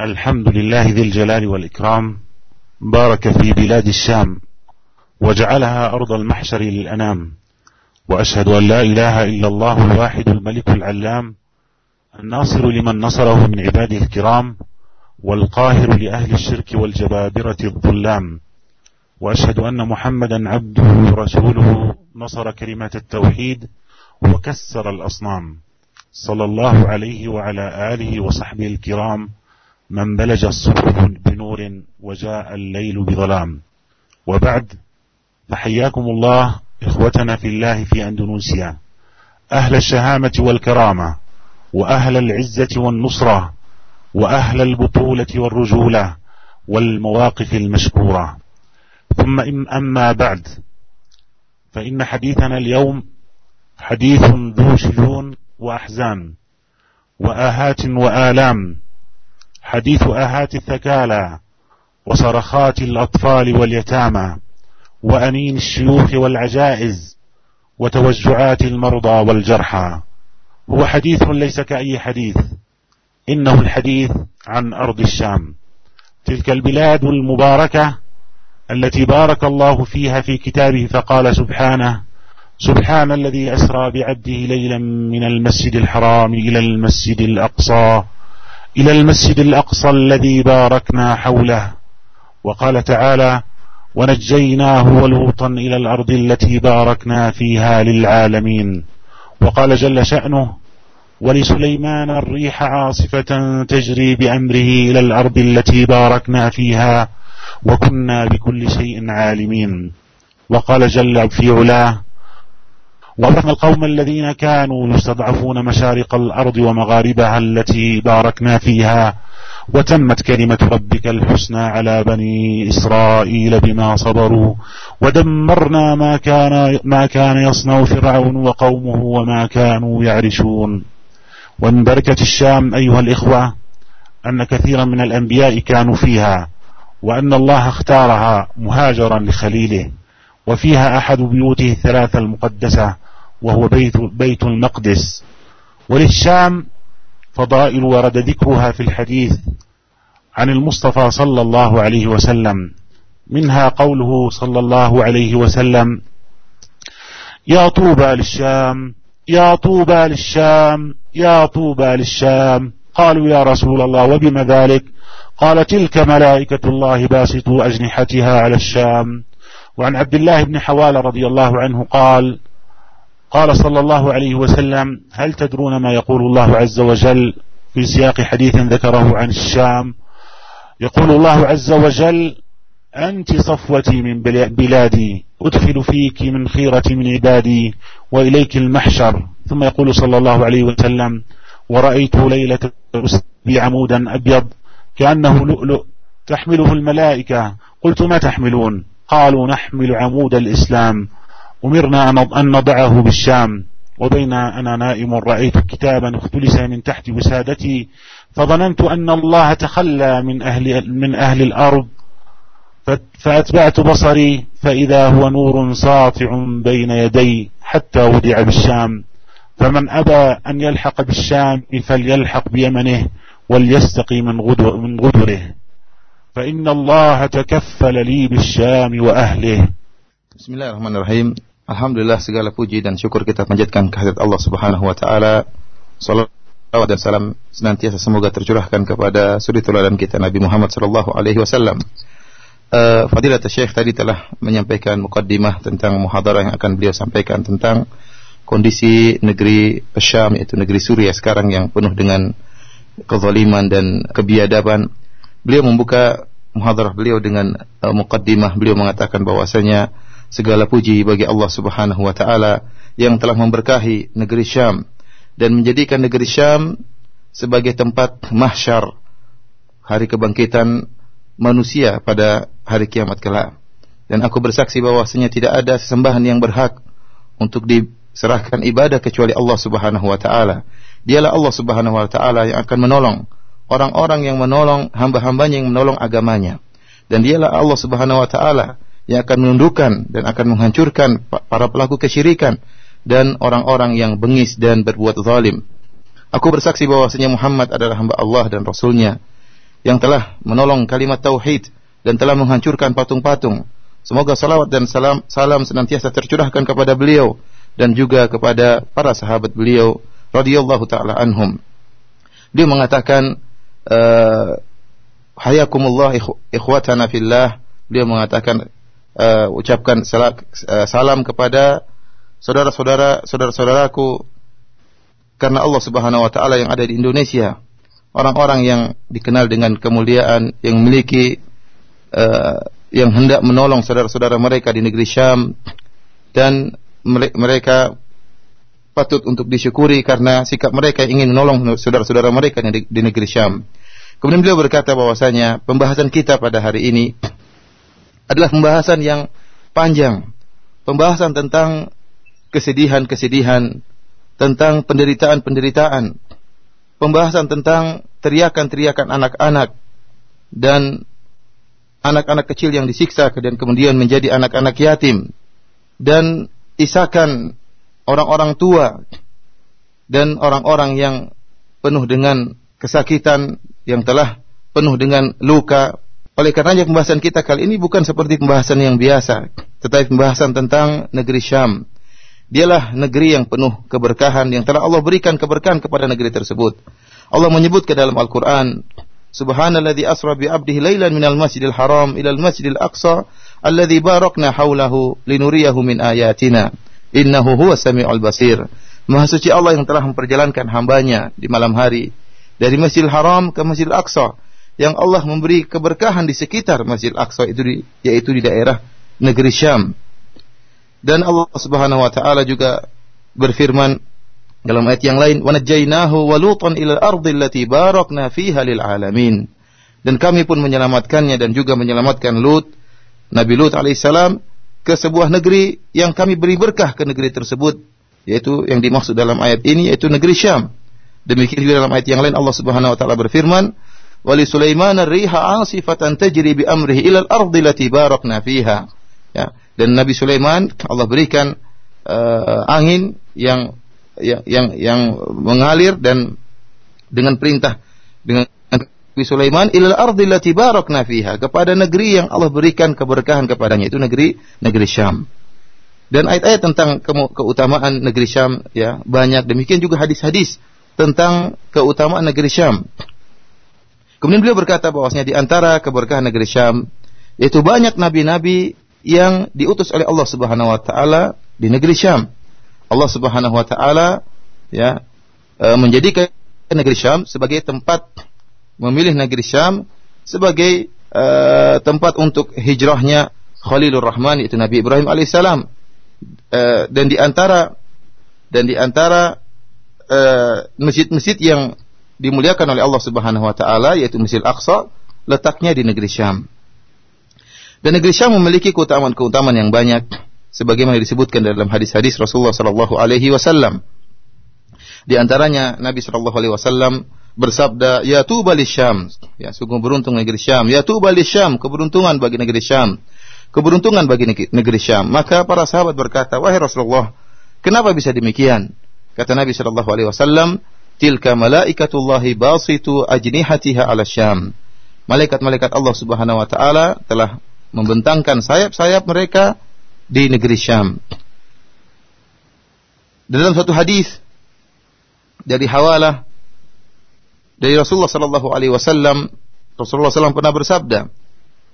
الحمد لله ذي الجلال والإكرام بارك في بلاد الشام وجعلها أرض المحشر للأنام وأشهد أن لا إله إلا الله الواحد الملك العلام الناصر لمن نصره من عباده الكرام والقاهر لأهل الشرك والجبابرة الظلام. وأشهد أن محمدا عبده ورسوله نصر كلمة التوحيد وكسر الأصنام. صلى الله عليه وعلى آله وصحبه الكرام. من بلج الصبح بنور وجاء الليل بظلام. وبعد فحياكم الله إخوتنا في الله في أندونيسيا. أهل الشهامة والكرامة وأهل العزة والنصرة وأهل البطولة والرجولة والمواقف المشكورة. ثم أما بعد فإن حديثنا اليوم حديث ذو شجون وأحزان وآهات وآلام حديث آهات الثكالى وصرخات الأطفال واليتامى وأنين الشيوخ والعجائز وتوجعات المرضى والجرحى. هو حديث ليس كأي حديث إنه الحديث عن أرض الشام. تلك البلاد المباركة التي بارك الله فيها في كتابه فقال سبحانه سبحان الذي أسرى بعبده ليلا من المسجد الحرام إلى المسجد الأقصى. إلى المسجد الأقصى الذي باركنا حوله. وقال تعالى ونجيناه ولوطا إلى الأرض التي باركنا فيها للعالمين. وقال جل شأنه ولسليمان الريح عاصفة تجري بأمره إلى الأرض التي باركنا فيها وكنا بكل شيء عالمين. وقال جل في علاه وأورثنا القوم الذين كانوا يستضعفون مشارق الأرض ومغاربها التي باركنا فيها وتمت كلمة ربك الحسنى على بني إسرائيل بما صبروا ودمرنا ما كان ما كان يصنع فرعون وقومه وما كانوا يعرشون ومن بركة الشام أيها الإخوة أن كثيرا من الأنبياء كانوا فيها وأن الله اختارها مهاجرا لخليله وفيها أحد بيوته الثلاثة المقدسة وهو بيت, بيت المقدس. وللشام فضائل ورد ذكرها في الحديث عن المصطفى صلى الله عليه وسلم. منها قوله صلى الله عليه وسلم يا طوبى للشام يا طوبى للشام يا طوبى للشام. قالوا يا رسول الله وبما ذلك؟ قال تلك ملائكة الله باسطوا أجنحتها على الشام. وعن عبد الله بن حوال رضي الله عنه قال قال صلى الله عليه وسلم هل تدرون ما يقول الله عز وجل في سياق حديث ذكره عن الشام؟ يقول الله عز وجل أنت صفوتي من بلادي أدخل فيك من خيرة من عبادي وإليك المحشر. ثم يقول صلى الله عليه وسلم ورأيت ليلة بعمودا أبيض كأنه لؤلؤ تحمله الملائكة. قلت ما تحملون؟ قالوا نحمل عمود الإسلام. أمرنا أن نضعه بالشام. وبين أنا نائم رأيت كتابا اختلس من تحت وسادتي فظننت أن الله تخلى من أهل, من أهل الأرض. فأتبعت بصري فإذا هو نور ساطع بين يدي حتى وضع بالشام. فمن أبى أن يلحق بالشام فليلحق بيمنه وليستقي من, غدر من غدره. فإن الله تكفل لي بالشام وأهله. Bismillahirrahmanirrahim. Alhamdulillah segala puji dan syukur kita panjatkan kehadirat Allah Subhanahu wa taala. Salawat dan salam senantiasa semoga tercurahkan kepada suri teladan kita Nabi Muhammad sallallahu alaihi wasallam. Uh, Fadilat Syekh tadi telah menyampaikan mukaddimah tentang muhadarah yang akan beliau sampaikan tentang kondisi negeri Syam yaitu negeri Suriah sekarang yang penuh dengan kezaliman dan kebiadaban. Beliau membuka muhadarah beliau dengan uh, mukaddimah beliau mengatakan bahwasanya segala puji bagi Allah Subhanahu wa taala yang telah memberkahi negeri Syam dan menjadikan negeri Syam sebagai tempat mahsyar hari kebangkitan manusia pada hari kiamat kelak. Dan aku bersaksi bahwasanya tidak ada sesembahan yang berhak untuk diserahkan ibadah kecuali Allah Subhanahu wa taala. Dialah Allah Subhanahu wa taala yang akan menolong orang-orang yang menolong hamba-hambanya yang menolong agamanya. Dan dialah Allah Subhanahu wa taala yang akan menundukkan dan akan menghancurkan para pelaku kesyirikan dan orang-orang yang bengis dan berbuat zalim. Aku bersaksi bahwasanya Muhammad adalah hamba Allah dan Rasulnya yang telah menolong kalimat tauhid dan telah menghancurkan patung-patung. Semoga salawat dan salam, salam senantiasa tercurahkan kepada beliau dan juga kepada para sahabat beliau radhiyallahu taala anhum. Dia mengatakan uh, hayakumullah ikhwatana fillah. Beliau mengatakan uh, ucapkan salam, uh, salam kepada saudara-saudara saudara-saudaraku karena Allah Subhanahu wa taala yang ada di Indonesia orang-orang yang dikenal dengan kemuliaan yang memiliki uh, yang hendak menolong saudara-saudara mereka di negeri Syam dan mereka patut untuk disyukuri karena sikap mereka ingin menolong saudara-saudara mereka di negeri Syam. Kemudian beliau berkata bahwasanya pembahasan kita pada hari ini adalah pembahasan yang panjang, pembahasan tentang kesedihan-kesedihan, tentang penderitaan-penderitaan, pembahasan tentang teriakan-teriakan anak-anak dan anak-anak kecil yang disiksa dan kemudian menjadi anak-anak yatim dan isakan orang-orang tua dan orang-orang yang penuh dengan kesakitan yang telah penuh dengan luka. Oleh karenanya pembahasan kita kali ini bukan seperti pembahasan yang biasa, tetapi pembahasan tentang negeri Syam Dialah negeri yang penuh keberkahan yang telah Allah berikan keberkahan kepada negeri tersebut. Allah menyebut ke dalam Al-Qur'an, Subhanalladzi asra bi 'abdihi lailan minal masjidil haram ilal masjidil aqsa alladzi barakna haulahu linuriyahu min ayatina. Innahu huwas samiul basir. Maha suci Allah yang telah memperjalankan hambanya di malam hari dari Masjidil Haram ke Masjidil Aqsa yang Allah memberi keberkahan di sekitar Masjidil Aqsa itu di, yaitu di daerah negeri Syam dan Allah Subhanahu wa taala juga berfirman dalam ayat yang lain, "Wa najjaynahu wa lutan ila al-ardi allati barakna fiha lil alamin." Dan kami pun menyelamatkannya dan juga menyelamatkan Lut, Nabi Lut alaihissalam ke sebuah negeri yang kami beri berkah ke negeri tersebut, yaitu yang dimaksud dalam ayat ini yaitu negeri Syam. Demikian juga dalam ayat yang lain Allah Subhanahu wa taala berfirman, "Wa li Sulaiman ar-riha 'asifatan tajri bi amrihi ila al-ardi allati barakna fiha." Ya, dan Nabi Sulaiman Allah berikan uh, angin yang yang yang, yang mengalir dan dengan perintah dengan Nabi Sulaiman ilal ardi allati barakna fiha kepada negeri yang Allah berikan keberkahan kepadanya itu negeri negeri Syam. Dan ayat-ayat tentang ke keutamaan negeri Syam ya banyak demikian juga hadis-hadis tentang keutamaan negeri Syam. Kemudian beliau berkata bahwasanya di antara keberkahan negeri Syam yaitu banyak nabi-nabi yang diutus oleh Allah Subhanahu wa taala di negeri Syam. Allah Subhanahu wa taala ya e, menjadikan negeri Syam sebagai tempat memilih negeri Syam sebagai e, tempat untuk hijrahnya Khalilur Rahman itu Nabi Ibrahim alaihissalam. E, dan di antara dan di antara masjid-masjid yang dimuliakan oleh Allah Subhanahu wa taala yaitu Masjid Al-Aqsa letaknya di negeri Syam. Dan negeri Syam memiliki keutamaan-keutamaan yang banyak sebagaimana disebutkan dalam hadis-hadis Rasulullah sallallahu alaihi wasallam. Di antaranya Nabi sallallahu alaihi wasallam bersabda, "Ya tuba Syam." Ya, sungguh beruntung negeri Syam. Ya tuba Syam, keberuntungan bagi negeri Syam. Keberuntungan bagi negeri Syam. Maka para sahabat berkata, "Wahai Rasulullah, kenapa bisa demikian?" Kata Nabi sallallahu alaihi wasallam, "Tilka malaikatullahi basitu ajnihatiha ala Syam." Malaikat-malaikat Allah Subhanahu wa taala telah membentangkan sayap-sayap mereka di negeri Syam. Dalam satu hadis dari Hawalah dari Rasulullah sallallahu alaihi wasallam, Rasulullah SAW pernah bersabda,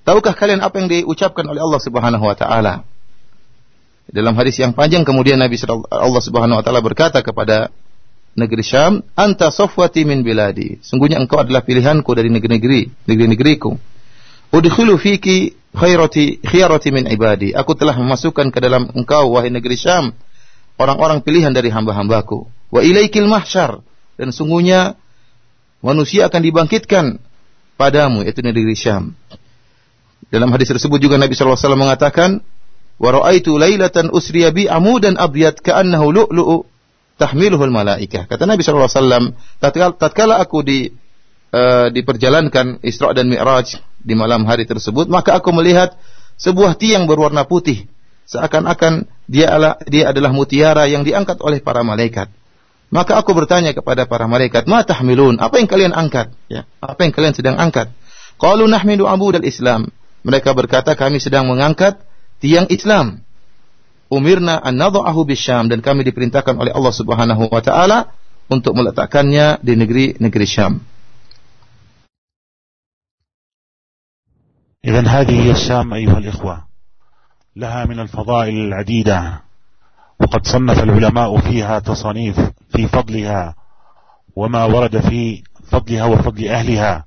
"Tahukah kalian apa yang diucapkan oleh Allah Subhanahu wa taala?" Dalam hadis yang panjang kemudian Nabi Allah Subhanahu wa taala berkata kepada negeri Syam, "Anta safwati min biladi." Sungguhnya engkau adalah pilihanku dari negeri-negeri, negeri-negeriku. Udkhulu fiki khairati khiyarati min ibadi. Aku telah memasukkan ke dalam engkau wahai negeri Syam orang-orang pilihan dari hamba-hambaku. Wa ilaikil mahsyar dan sungguhnya manusia akan dibangkitkan padamu yaitu negeri Syam. Dalam hadis tersebut juga Nabi sallallahu alaihi wasallam mengatakan wa raaitu lailatan usriya bi amudan abyad ka'annahu lu'lu'u tahmiluhul malaikah. Kata Nabi sallallahu alaihi wasallam, tatkala aku di uh, diperjalankan Isra dan Mi'raj di malam hari tersebut, maka aku melihat sebuah tiang berwarna putih seakan-akan dia adalah, dia adalah mutiara yang diangkat oleh para malaikat. Maka aku bertanya kepada para malaikat, "Ma tahmilun? Apa yang kalian angkat?" Ya, apa yang kalian sedang angkat? Qalu nahmidu abu dal Islam. Mereka berkata kami sedang mengangkat tiang Islam. Umirna an nadha'ahu bisyam dan kami diperintahkan oleh Allah Subhanahu wa taala untuk meletakkannya di negeri-negeri Syam. إذن هذه هي الشام أيها الإخوة. لها من الفضائل العديدة. وقد صنف العلماء فيها تصانيف في فضلها وما ورد في فضلها وفضل أهلها.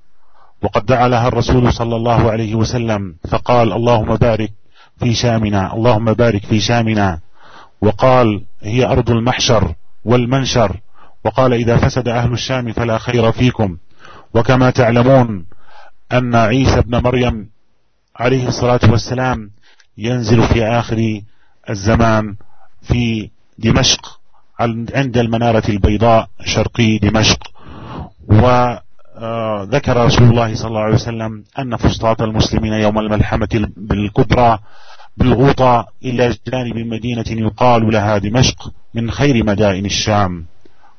وقد دعا لها الرسول صلى الله عليه وسلم فقال اللهم بارك في شامنا اللهم بارك في شامنا. وقال هي أرض المحشر والمنشر. وقال إذا فسد أهل الشام فلا خير فيكم. وكما تعلمون أن عيسى بن مريم عليه الصلاة والسلام ينزل في آخر الزمان في دمشق عند المنارة البيضاء شرقي دمشق. وذكر رسول الله صلى الله عليه وسلم أن فسطاط المسلمين يوم الملحمة الكبرى بالغوطة إلى جانب مدينة يقال لها دمشق من خير مدائن الشام.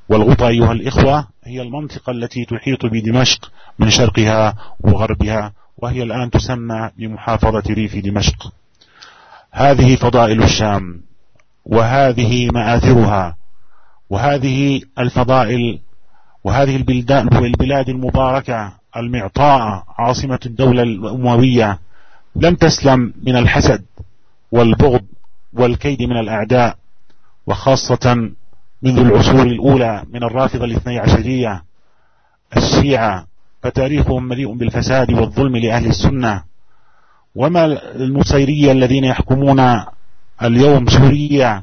والغوطة أيها الإخوة هي المنطقة التي تحيط بدمشق من شرقها وغربها وهي الآن تسمى بمحافظة ريف دمشق. هذه فضائل الشام وهذه مآثرها وهذه الفضائل وهذه البلدان والبلاد المباركة المعطاء عاصمة الدولة الأموية لم تسلم من الحسد. والبغض والكيد من الأعداء وخاصة منذ العصور. الأولى من الرافضة الاثني عشرية الشيعة فتاريخهم مليء بالفساد والظلم لأهل السنة. وما النصيرية الذين يحكمون اليوم سوريا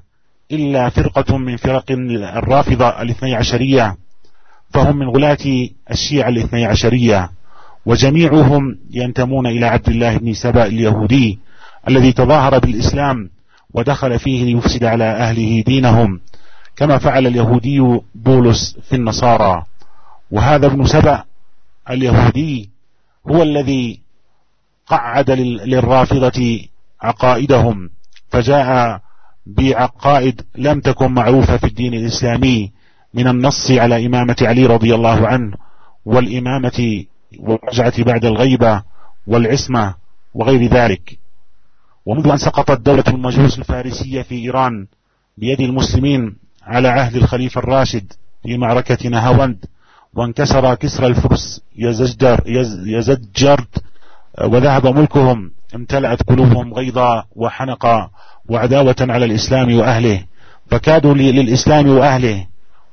إلا فرقة من فرق الرافضة الاثني عشرية فهم من غلاة الشيعة الاثني عشرية وجميعهم ينتمون إلى عبد الله بن سبأ اليهودي. الذي تظاهر بالإسلام ودخل فيه ليفسد على أهله دينهم كما فعل اليهودي بولس في النصارى. وهذا ابن سبأ اليهودي هو الذي قعد للرافضة عقائدهم فجاء بعقائد لم تكن معروفة في الدين الإسلامي من النص على إمامة علي رضي الله عنه والإمامة والرجعة بعد الغيبة والعصمة وغير ذلك. ومنذ أن سقطت دولة المجوس الفارسية في إيران بيد المسلمين على عهد الخليفة الراشد في معركة نهاوند وانكسر كسر الفرس يزجر يزجرت وذهب ملكهم امتلأت قلوبهم غيظا وحنقا وعداوة على الإسلام وأهله فكادوا للإسلام وأهله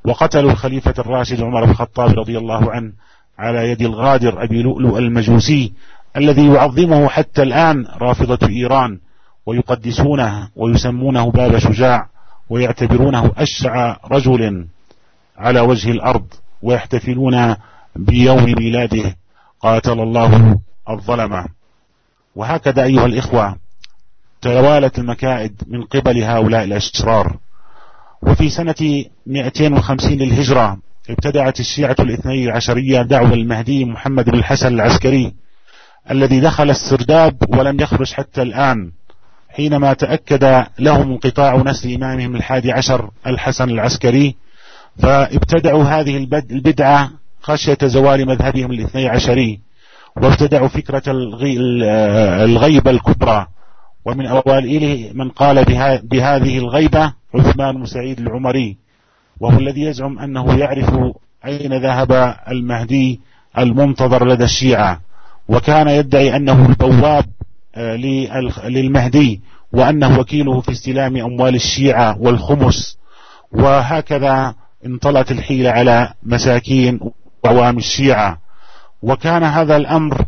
وقتلوا الخليفة الراشد عمر بن الخطاب رضي الله عنه على يد الغادر أبي لؤلؤ المجوسي الذي يعظمه حتى الآن رافضة إيران ويقدسونه ويسمونه باب شجاع ويعتبرونه أشجع رجل على وجه الأرض ويحتفلون بيوم ميلاده قاتل الله الظلمة. وهكذا أيها الإخوة توالت المكائد من قبل هؤلاء الأشرار. وفي سنة 250 للهجرة ابتدعت الشيعة الاثني عشرية دعوة المهدي محمد بن الحسن العسكري الذي دخل السرداب ولم يخرج حتى الآن حينما تأكد لهم انقطاع نسل إمامهم الحادي عشر الحسن العسكري فابتدعوا هذه البدعة خشية زوال مذهبهم الاثني عشري وابتدعوا فكرة الغيبة الكبرى. ومن أوائله من قال بهذه الغيبة عثمان سعيد العمري وهو الذي يزعم أنه يعرف أين ذهب المهدي المنتظر لدى الشيعة. وكان يدعي أنه البواب آه، للمهدي وأنه وكيله في استلام أموال الشيعة والخمس. وهكذا انطلت الحيلة على مساكين وعوام الشيعة. وكان هذا الأمر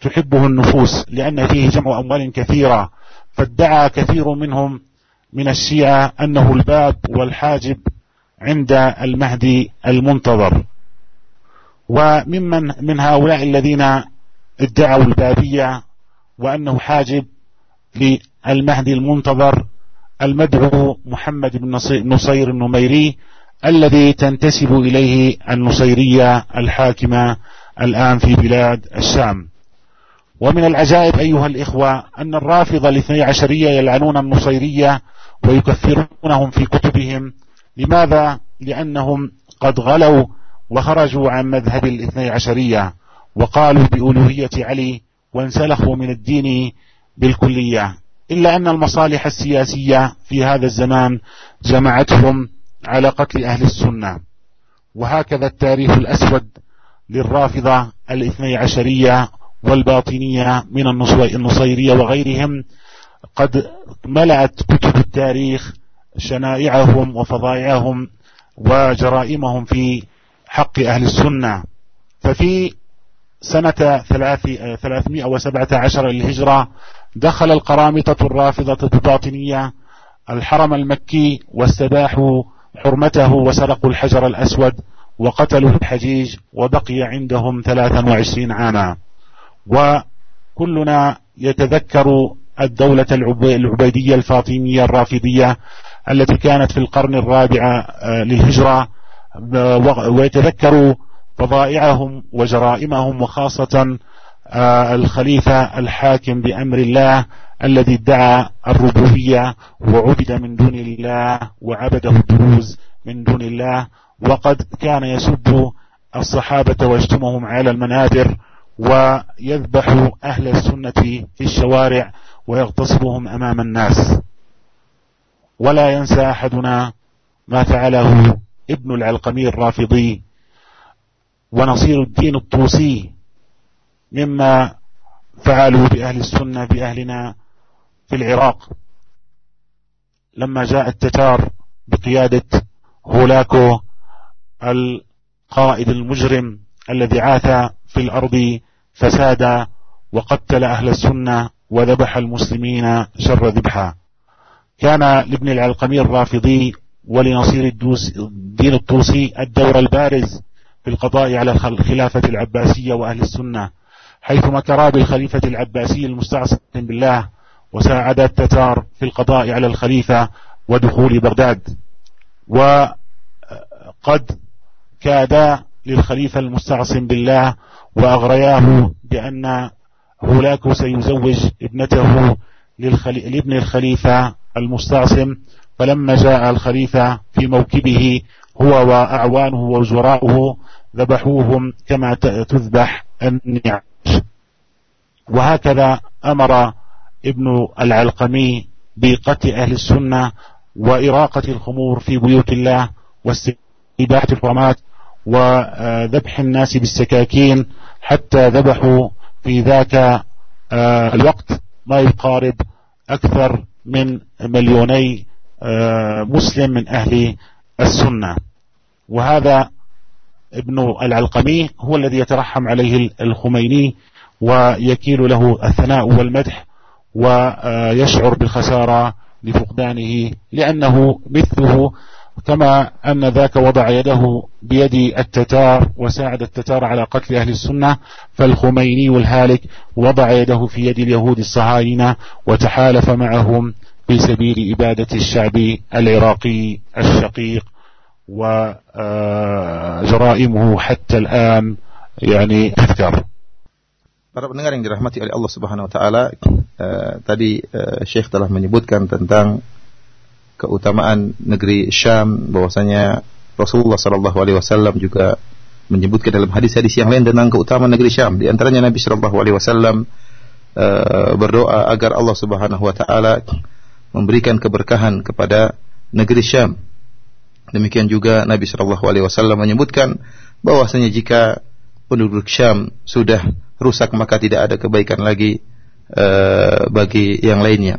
تحبه النفوس لأن فيه جمع أموال كثيرة. فادعى كثير منهم من الشيعة أنه الباب والحاجب عند المهدي المنتظر. وممن من هؤلاء الذين ادعوا البابية وأنه حاجب للمهدي المنتظر المدعو محمد بن نصير النميري الذي تنتسب إليه النصيرية الحاكمة الآن في بلاد الشام. ومن العجائب أيها الإخوة أن الرافضة الاثني عشرية يلعنون النصيرية ويكفرونهم في كتبهم. لماذا؟ لأنهم قد غلوا وخرجوا عن مذهب الاثني عشرية. وقالوا بألوهية علي وانسلخوا من الدين بالكلية إلا أن المصالح السياسية في هذا الزمان جمعتهم على قتل أهل السنة. وهكذا التاريخ الأسود للرافضة الاثني عشرية والباطنية من النصيرية وغيرهم قد ملأت كتب التاريخ شنائعهم وفظائعهم وجرائمهم في حق أهل السنة. ففي سنة ثلاثمائة وسبعة عشر للهجرة دخل القرامطة الرافضة الباطنية الحرم المكي واستباحوا حرمته وسرقوا الحجر الأسود وقتلوا الحجيج وبقي عندهم 23 عاما. وكلنا يتذكر الدولة العبيدية الفاطمية الرافضية التي كانت في القرن الرابع آه، للهجرة ويتذكر فضائعهم وجرائمهم وخاصة آه، الخليفة الحاكم بأمر الله الذي ادعى الربوبية وعبد من دون الله وعبده الدروز من دون الله. وقد كان يسب الصحابة ويشتمهم على المنابر ويذبح أهل السنة في الشوارع ويغتصبهم أمام الناس. ولا ينسى أحدنا ما فعله ابن العلقمي الرافضي ونصير الدين الطوسي مما فعلوا بأهل السنة بأهلنا في العراق. لما جاء التتار بقيادة هولاكو القائد المجرم الذي عاث في الأرض فسادا وقتل أهل السنة وذبح المسلمين شر ذبحا. كان لابن العلقمي الرافضي ولنصير الدين الطوسي الدور البارز في القضاء على الخلافة العباسية وأهل السنة حيث مكرا بالخليفة العباسي المستعصم بالله وساعد التتار في القضاء على الخليفة ودخول بغداد. وقد كادا للخليفة المستعصم بالله وأغرياه بأن هولاكو سيزوج ابنته لابن الخليفة المستعصم فلما جاء الخليفة في موكبه هو وأعوانه ووزراؤه ذبحوهم كما تذبح النعش وهكذا أمر ابن العلقمي بقتل أهل السنة وإراقة الخمور في بيوت الله واستباحة الحرمات وذبح الناس بالسكاكين حتى ذبحوا في ذاك آه، الوقت ما يقارب أكثر من مليوني آه، مسلم من أهل السنة. وهذا ابن العلقمي هو الذي يترحم عليه الخميني ويكيل له الثناء والمدح ويشعر بالخسارة لفقدانه لأنه مثله كما أن ذاك وضع يده بيد التتار وساعد التتار على قتل أهل السنة فالخميني الهالك وضع يده في يد اليهود الصهاينة وتحالف معهم في سبيل إبادة الشعب العراقي الشقيق. وجرائمه حتى الآن يعني تذكر Para pendengar yang dirahmati oleh Allah Subhanahu wa taala, uh, tadi uh, Syekh telah menyebutkan tentang keutamaan negeri Syam bahwasanya Rasulullah sallallahu alaihi wasallam juga menyebutkan dalam hadis-hadis yang lain tentang keutamaan negeri Syam. Di antaranya Nabi sallallahu alaihi wasallam uh, berdoa agar Allah Subhanahu wa taala memberikan keberkahan kepada negeri Syam. Demikian juga Nabi sallallahu alaihi wasallam menyebutkan bahwasanya jika penduduk Syam sudah rusak maka tidak ada kebaikan lagi uh, bagi yang lainnya.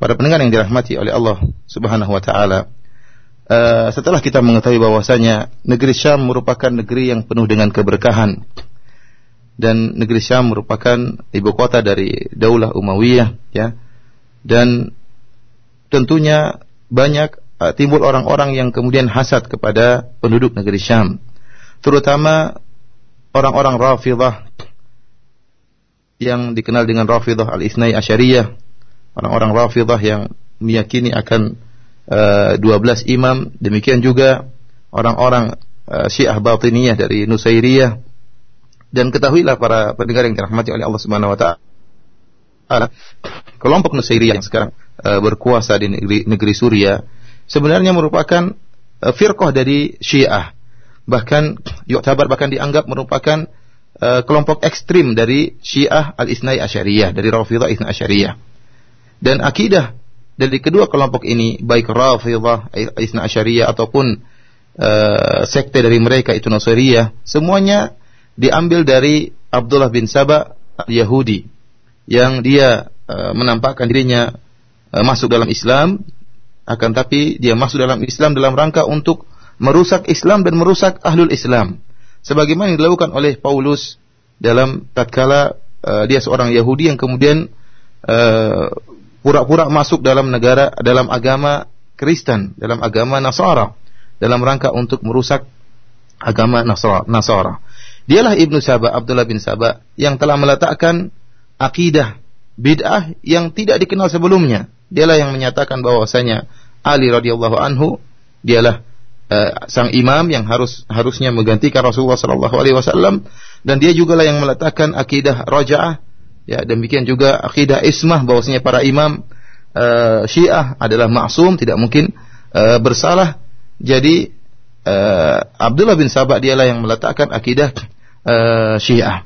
Para pendengar yang dirahmati oleh Allah Subhanahu wa taala, uh, setelah kita mengetahui bahwasanya negeri Syam merupakan negeri yang penuh dengan keberkahan dan negeri Syam merupakan ibu kota dari Daulah Umayyah ya. Dan tentunya banyak uh, timbul orang-orang yang kemudian hasad kepada penduduk negeri Syam. Terutama orang-orang Rafidah yang dikenal dengan Rafidah al-Ithnai Asyariyah, orang-orang Rafidah yang meyakini akan uh, eh, 12 imam, demikian juga orang-orang uh, Syiah Batiniyah dari Nusairiyah. Dan ketahuilah para pendengar yang dirahmati oleh Allah Subhanahu wa taala kelompok Nusairiyah yang sekarang uh, berkuasa di negeri, negeri Suria sebenarnya merupakan uh, firqah dari Syiah bahkan yuktabar bahkan dianggap merupakan uh, kelompok ekstrim dari Syiah Al-Isnai Asyariyah, dari Rafidah Isnai Asyariyah. Dan akidah dari kedua kelompok ini, baik Rafidah Isnai Asyariyah ataupun uh, sekte dari mereka itu Nasiriyah, semuanya diambil dari Abdullah bin Saba Yahudi yang dia uh, menampakkan dirinya uh, masuk dalam Islam akan tapi dia masuk dalam Islam dalam rangka untuk merusak Islam dan merusak ahlul Islam sebagaimana yang dilakukan oleh Paulus dalam tatkala uh, dia seorang Yahudi yang kemudian uh, pura-pura masuk dalam negara dalam agama Kristen, dalam agama Nasara, dalam rangka untuk merusak agama. Nasara. Dialah Ibnu Saba, Abdullah bin Saba yang telah meletakkan akidah bid'ah yang tidak dikenal sebelumnya. Dialah yang menyatakan bahwasanya Ali radhiyallahu anhu dialah uh, sang imam yang harus harusnya menggantikan Rasulullah sallallahu alaihi wasallam dan dia juga lah yang meletakkan akidah rajaah ya demikian juga akidah ismah bahwasanya para imam uh, Syiah adalah maksum tidak mungkin uh, bersalah. Jadi uh, Abdullah bin Sabah dialah yang meletakkan akidah uh, Syiah.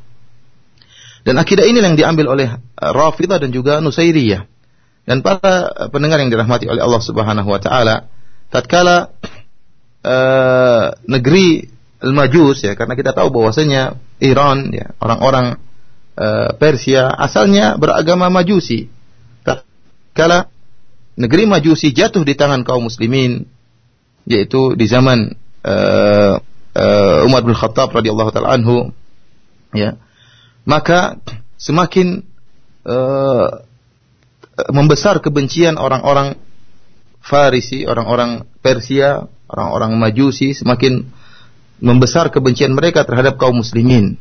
Dan akidah ini yang diambil oleh Rafidah dan juga Nusairiyah dan para pendengar yang dirahmati oleh Allah Subhanahu wa taala tatkala uh, negeri Al-Majus ya karena kita tahu bahwasanya Iran ya orang-orang uh, Persia asalnya beragama Majusi. Kala negeri Majusi jatuh di tangan kaum muslimin yaitu di zaman uh, Umar bin Khattab radhiyallahu taala anhu ya maka semakin membesar kebencian orang-orang Farisi, orang-orang Persia orang-orang Majusi semakin membesar kebencian mereka terhadap kaum muslimin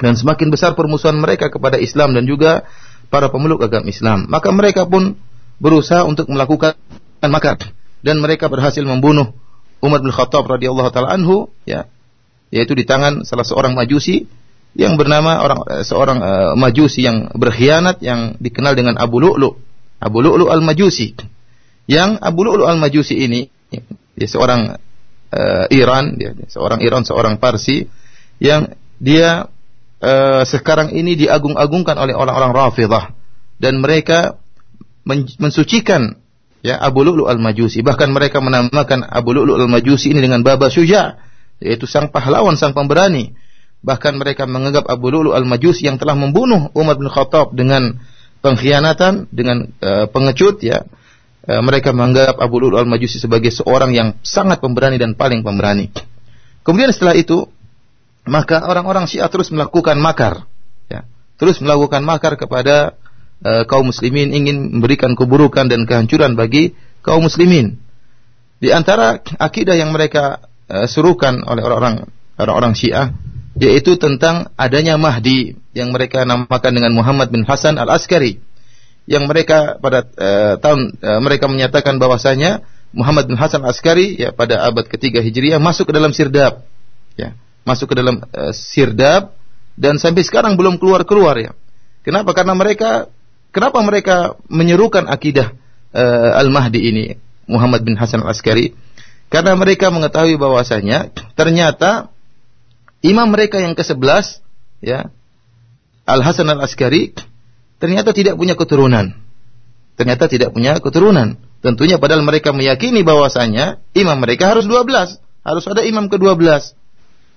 dan semakin besar permusuhan mereka kepada Islam dan juga para pemeluk agama Islam. Maka mereka pun berusaha untuk melakukan makar dan mereka berhasil membunuh Umar bin Khattab radhiyallahu taala anhu ya yaitu di tangan salah seorang Majusi yang bernama orang eh, seorang uh, Majusi yang berkhianat yang dikenal dengan Abu Lu'lu. Abu Lu'lu al-Majusi. Yang Abu Lu'lu al-Majusi ini dia seorang uh, Iran, dia, seorang Iran, seorang Parsi yang dia uh, sekarang ini diagung-agungkan oleh orang-orang Rafidah dan mereka men mensucikan ya Abu Lu'lu al-Majusi. Bahkan mereka menamakan Abu Lu'lu al-Majusi ini dengan Baba Syuja, yaitu sang pahlawan, sang pemberani. Bahkan mereka menganggap Abu Lu'lu al-Majusi yang telah membunuh Umar bin Khattab dengan pengkhianatan, dengan uh, pengecut ya, Eh, mereka menganggap Abu Lu'lu al-Majusi sebagai seorang yang sangat pemberani dan paling pemberani. Kemudian setelah itu, maka orang-orang Syiah terus melakukan makar, ya, terus melakukan makar kepada uh, kaum muslimin ingin memberikan keburukan dan kehancuran bagi kaum muslimin. Di antara akidah yang mereka uh, suruhkan oleh orang-orang orang-orang Syiah yaitu tentang adanya Mahdi yang mereka namakan dengan Muhammad bin Hasan al-Askari yang mereka pada uh, tahun uh, mereka menyatakan bahwasanya Muhammad bin Hasan Askari ya pada abad ketiga Hijriah masuk ke dalam sirdab ya masuk ke dalam uh, sirdab dan sampai sekarang belum keluar-keluar ya. Kenapa? Karena mereka kenapa mereka menyerukan akidah uh, Al-Mahdi ini Muhammad bin Hasan Askari karena mereka mengetahui bahwasanya ternyata imam mereka yang ke-11 ya Al Hasan Al Askari ternyata tidak punya keturunan. Ternyata tidak punya keturunan. Tentunya padahal mereka meyakini bahwasanya imam mereka harus 12, harus ada imam ke-12.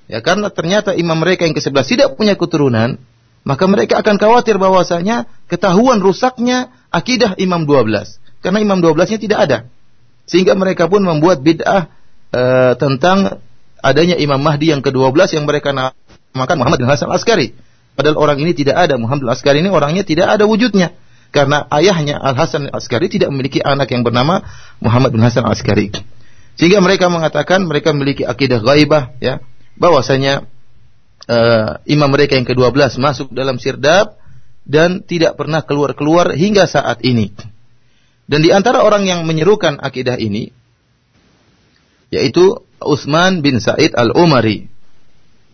Ya karena ternyata imam mereka yang ke-11 tidak punya keturunan, maka mereka akan khawatir bahwasanya ketahuan rusaknya akidah imam 12. Karena imam 12-nya tidak ada. Sehingga mereka pun membuat bid'ah e, tentang adanya imam Mahdi yang ke-12 yang mereka namakan Muhammad bin Hasan Askari. Padahal orang ini tidak ada. Muhammad Al-Askari ini orangnya tidak ada wujudnya. Karena ayahnya Al-Hasan Al-Askari tidak memiliki anak yang bernama Muhammad bin Hasan Al-Askari. Sehingga mereka mengatakan mereka memiliki akidah gaibah ya, bahwasanya uh, imam mereka yang ke-12 masuk dalam sirdab dan tidak pernah keluar-keluar hingga saat ini. Dan di antara orang yang menyerukan akidah ini yaitu Utsman bin Said Al-Umari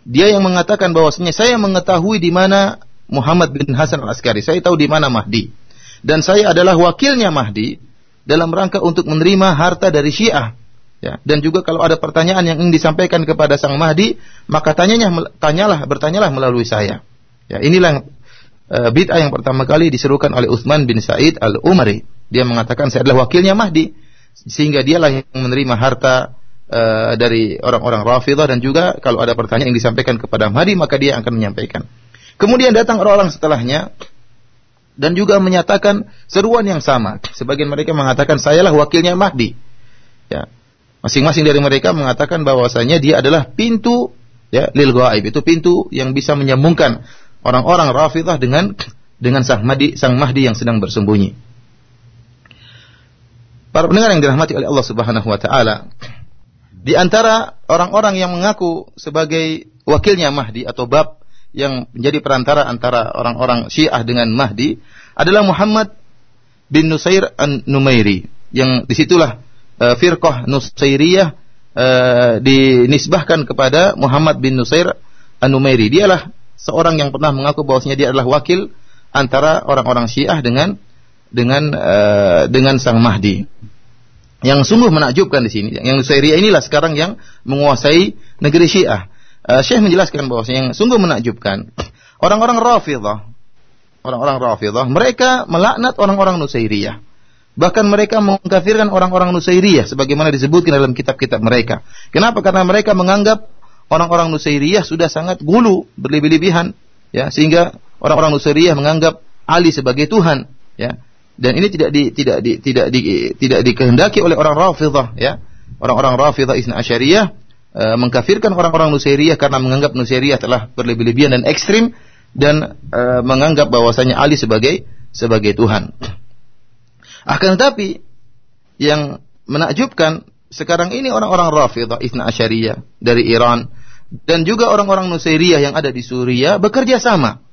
dia yang mengatakan bahwasanya saya mengetahui di mana Muhammad bin Hasan al-Askari. Saya tahu di mana Mahdi. Dan saya adalah wakilnya Mahdi dalam rangka untuk menerima harta dari Syiah. Ya, dan juga kalau ada pertanyaan yang ingin disampaikan kepada Sang Mahdi, maka tanyanya tanyalah bertanyalah melalui saya. Ya, inilah uh, bid'ah yang pertama kali diserukan oleh Utsman bin Said Al-Umari. Dia mengatakan saya adalah wakilnya Mahdi sehingga dialah yang menerima harta uh, dari orang-orang Rafidah dan juga kalau ada pertanyaan yang disampaikan kepada Mahdi maka dia akan menyampaikan. Kemudian datang orang-orang setelahnya dan juga menyatakan seruan yang sama. Sebagian mereka mengatakan sayalah wakilnya Mahdi. Ya, Masing-masing dari mereka mengatakan bahwasanya dia adalah pintu ya lil gaib itu pintu yang bisa menyambungkan orang-orang Rafidah dengan dengan sang Mahdi sang Mahdi yang sedang bersembunyi. Para pendengar yang dirahmati oleh Allah Subhanahu wa taala, di antara orang-orang yang mengaku sebagai wakilnya Mahdi atau bab yang menjadi perantara antara orang-orang Syiah dengan Mahdi adalah Muhammad bin Nusair an-Numairi yang di situlah uh, firqah Nusairiyah uh, dinisbahkan kepada Muhammad bin Nusair An-Numairi. Dialah seorang yang pernah mengaku bahwasanya dia adalah wakil antara orang-orang Syiah dengan dengan uh, dengan Sang Mahdi. Yang sungguh menakjubkan di sini, yang Nusairiyah inilah sekarang yang menguasai negeri Syiah. Uh, Syekh menjelaskan bahwasanya yang sungguh menakjubkan orang-orang Rafidhah, orang-orang Rafidhah, mereka melaknat orang-orang Nusairiyah. Bahkan mereka mengkafirkan orang-orang Nusairiyah sebagaimana disebutkan dalam kitab-kitab mereka. Kenapa? Karena mereka menganggap orang-orang Nusairiyah sudah sangat gulu, berlebih-lebihan, ya, sehingga orang-orang Nusairiyah menganggap Ali sebagai Tuhan, ya. Dan ini tidak di, tidak di, tidak di, tidak dikehendaki oleh orang Rafidhah, ya. Orang-orang Rafidhah Isna Asyariyah e, mengkafirkan orang-orang Nusairiyah karena menganggap Nusairiyah telah berlebih-lebihan dan ekstrim dan e, menganggap bahwasanya Ali sebagai sebagai Tuhan. Akan tetapi yang menakjubkan sekarang ini orang-orang Rafidah Isna Asyariyah dari Iran dan juga orang-orang Nusairiyah yang ada di Suriah bekerja sama.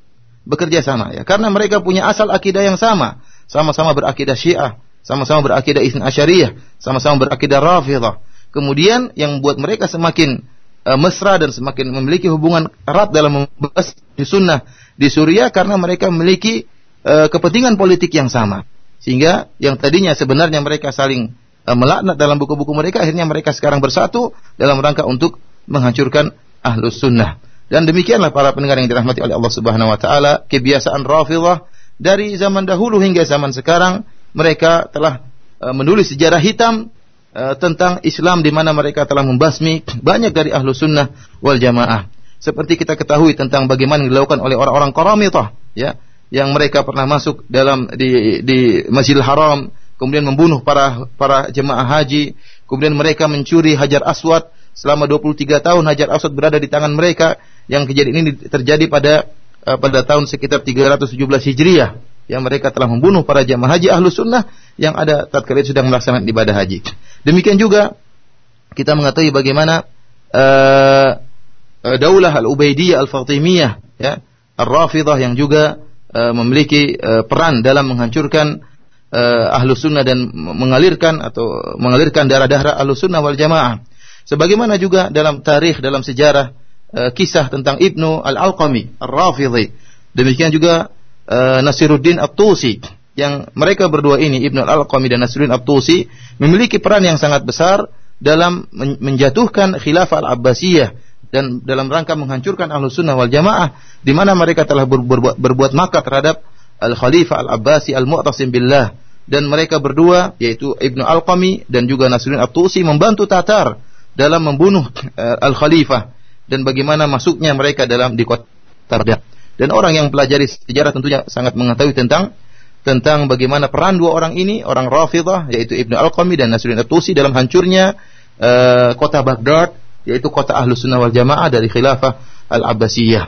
Bekerja sama ya karena mereka punya asal akidah yang sama, sama-sama berakidah Syiah, sama-sama berakidah Isna Asyariyah, sama-sama berakidah Rafidah. Kemudian yang membuat mereka semakin uh, mesra dan semakin memiliki hubungan erat dalam membahas di sunnah di Suriah karena mereka memiliki uh, kepentingan politik yang sama. Sehingga yang tadinya sebenarnya mereka saling uh, melaknat dalam buku-buku mereka, akhirnya mereka sekarang bersatu dalam rangka untuk menghancurkan ahlus sunnah. Dan demikianlah para pendengar yang dirahmati oleh Allah Subhanahu wa taala, kebiasaan Rafidhah dari zaman dahulu hingga zaman sekarang mereka telah uh, menulis sejarah hitam uh, tentang Islam di mana mereka telah membasmi banyak dari ahlus sunnah wal jamaah. Seperti kita ketahui tentang bagaimana dilakukan oleh orang-orang Qaramitah, ya, yang mereka pernah masuk dalam di di Masjidil Haram kemudian membunuh para para jemaah haji kemudian mereka mencuri Hajar Aswad selama 23 tahun Hajar Aswad berada di tangan mereka yang kejadian ini terjadi pada uh, pada tahun sekitar 317 Hijriah yang mereka telah membunuh para jemaah haji ahlu sunnah yang ada tatkala sedang melaksanakan ibadah haji demikian juga kita mengetahui bagaimana uh, Daulah Al-Ubaidiyah Al-Fatimiyah ya Ar-Rafidah yang juga uh, memiliki uh, peran dalam menghancurkan uh, ahlu sunnah dan mengalirkan atau mengalirkan darah-darah ahlu sunnah wal jamaah. Sebagaimana juga dalam tarikh, dalam sejarah uh, kisah tentang Ibnu Al-Alqami, Ar-Rafidhi. Demikian juga uh, Nasiruddin At-Tusi yang mereka berdua ini Ibnu Al-Alqami dan Nasiruddin At-Tusi memiliki peran yang sangat besar dalam menjatuhkan khilafah Al-Abbasiyah dan dalam rangka menghancurkan ahlu sunnah wal jamaah di mana mereka telah berbuat, berbuat maka terhadap al khalifah al abbasi al mu'tasim billah dan mereka berdua yaitu ibnu al qami dan juga Nasruddin At-Tusi membantu Tatar dalam membunuh uh, al khalifah dan bagaimana masuknya mereka dalam di kota Baghdad dan orang yang pelajari sejarah tentunya sangat mengetahui tentang tentang bagaimana peran dua orang ini orang Rafidah yaitu Ibnu Al-Qami dan Nasruddin At-Tusi dalam hancurnya uh, kota Baghdad yaitu kota Ahlus Sunnah wal Jamaah dari khilafah Al-Abbasiyah.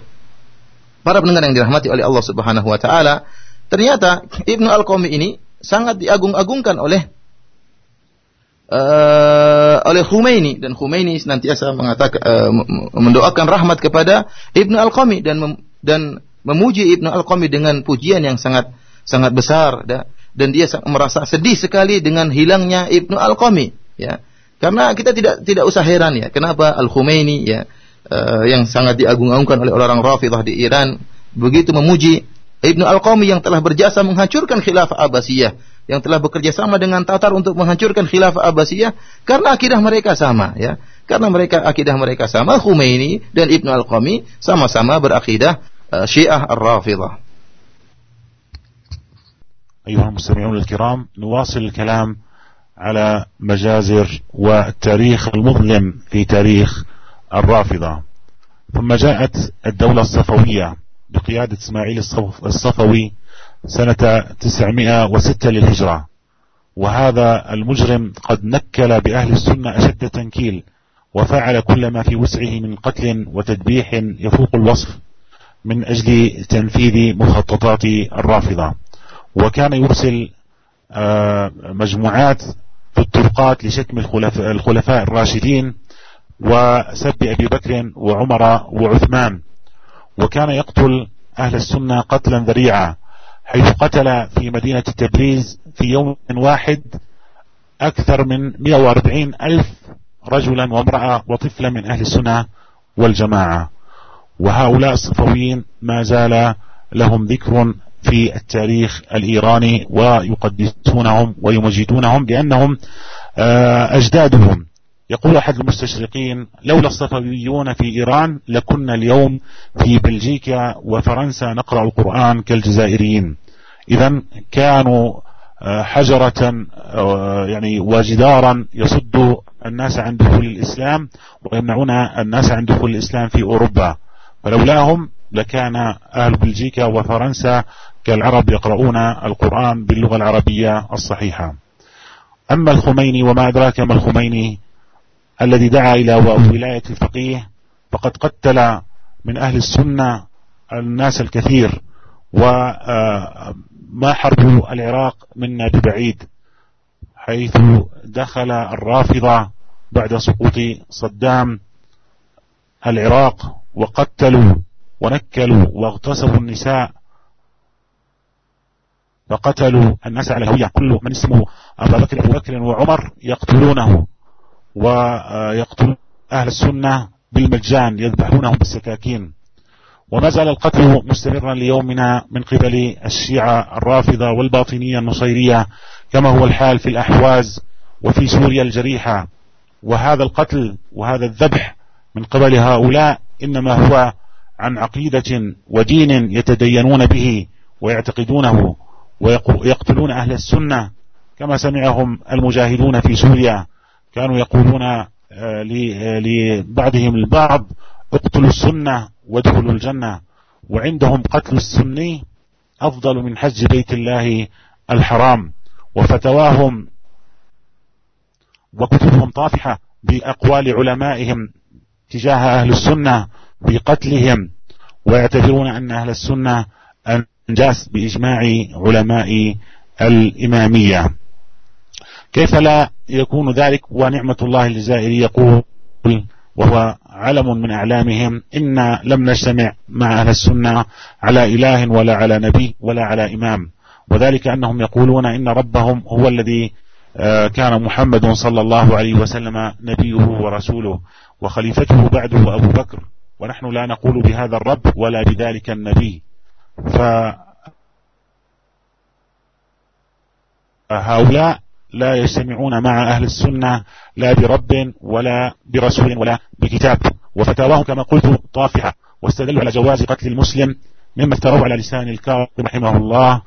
Para pendengar yang dirahmati oleh Allah Subhanahu wa taala, ternyata Ibnu Al-Qami ini sangat diagung-agungkan oleh uh, oleh Khomeini dan Khomeini senantiasa mengatakan uh, mendoakan rahmat kepada Ibnu Al-Qami dan mem, dan memuji Ibnu Al-Qami dengan pujian yang sangat sangat besar dan dan dia merasa sedih sekali dengan hilangnya Ibnu Al-Qami ya. Karena kita tidak tidak usah heran ya, kenapa Al Khomeini ya uh, yang sangat diagung-agungkan oleh orang Rafidah di Iran begitu memuji Ibnu Al-Qami yang telah berjasa menghancurkan khilafah Abbasiyah yang telah bekerja sama dengan Tatar untuk menghancurkan khilafah Abbasiyah karena akidah mereka sama ya. Karena mereka akidah mereka sama, Khomeini dan Ibnu Al-Qami sama-sama berakidah uh, Syiah Ar-Rafidah. أيها المستمعون الكرام نواصل الكلام على مجازر والتاريخ المظلم في تاريخ الرافضة ثم جاءت الدولة الصفوية بقيادة اسماعيل الصفوي سنة 906 للهجرة. وهذا المجرم قد نكل بأهل السنة أشد تنكيل وفعل كل ما في وسعه من قتل وتدبيح يفوق الوصف من أجل تنفيذ مخططات الرافضة. وكان يرسل آه، مجموعات في الطرقات لشتم الخلفاء الراشدين وسب أبي بكر وعمر وعثمان. وكان يقتل أهل السنة قتلا ذريعا. حيث قتل في مدينة تبريز في يوم واحد أكثر من 140 ألف رجلا وامرأة وطفلا من أهل السنة والجماعة. وهؤلاء الصفويين ما زال لهم ذكر في التاريخ الإيراني ويقدسونهم ويمجدونهم بأنهم آه، أجدادهم. يقول أحد المستشرقين لولا الصفويون في إيران لكنا اليوم في بلجيكا وفرنسا نقرأ القرآن كالجزائريين. إذا كانوا آه، حجرة آه، يعني وجدارا يصد الناس عن دخول الإسلام ويمنعون الناس عن دخول الإسلام في أوروبا. فلولاهم لكان أهل بلجيكا وفرنسا كالعرب يقرؤون القرآن باللغة العربية الصحيحة. أما الخميني وما أدراك ما الخميني؟ الذي دعا إلى ولاية الفقيه فقد قتل من أهل السنة الناس الكثير وما حرب العراق منا ببعيد حيث دخل الرافضة بعد سقوط صدام العراق وقتلوا ونكلوا واغتصبوا النساء فقتلوا الناس على الهوية كل من اسمه أبا بكر أبو بكر وعمر يقتلونه. ويقتلون أهل السنة بالمجان يذبحونهم بالسكاكين. وما زال القتل مستمرا ليومنا من قبل الشيعة الرافضة والباطنية النصيرية كما هو الحال في الأحواز وفي سوريا الجريحة. وهذا القتل وهذا الذبح من قبل هؤلاء إنما هو عن عقيدة ودين يتدينون به ويعتقدونه ويقتلون أهل السنة كما سمعهم المجاهدون في سوريا. كانوا يقولون آه، لبعضهم البعض اقتلوا السنة وادخلوا الجنة وعندهم قتل السني أفضل من حج بيت الله الحرام. وفتواهم وكتبهم طافحة بأقوال علمائهم تجاه أهل السنة بقتلهم ويعتبرون أن أهل السنة أنجاس بإجماع علماء الإمامية. كيف لا يكون ذلك ونعمة الله الجزائري يقول وهو علم من أعلامهم إنا لم نجتمع مع أهل السنة على إله ولا على نبي ولا على إمام. وذلك أنهم يقولون إن ربهم هو الذي آه، كان محمد صلى الله عليه وسلم نبيه ورسوله وخليفته بعده أبو بكر. ونحن لا نقول بهذا الرب ولا بذلك النبي. فهؤلاء لا يجتمعون مع أهل السنة لا برب ولا برسول ولا بكتاب. وفتاواهم كما قلت طافحة. واستدلوا على جواز قتل المسلم مما افتروا على لسان الكاظم رحمه الله.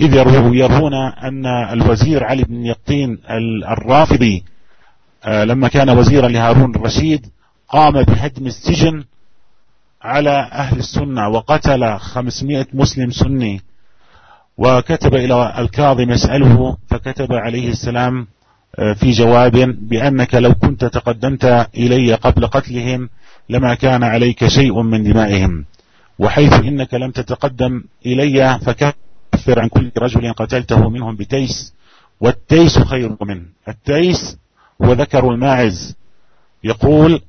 إذ يرون أن الوزير علي بن يقطين الرافضي آه، لما كان وزيرا لهارون الرشيد قام بهدم السجن على أهل السنة وقتل 500 مسلم سني. وكتب إلى الكاظم يسأله فكتب عليه السلام آه، في جواب بأنك لو كنت تقدمت إلي قبل قتلهم لما كان عليك شيء من دمائهم وحيث إنك لم تتقدم إلي فكفر عن كل رجل قتلته منهم بتيس والتيس خير منه. التيس هو ذكر الماعز. يقول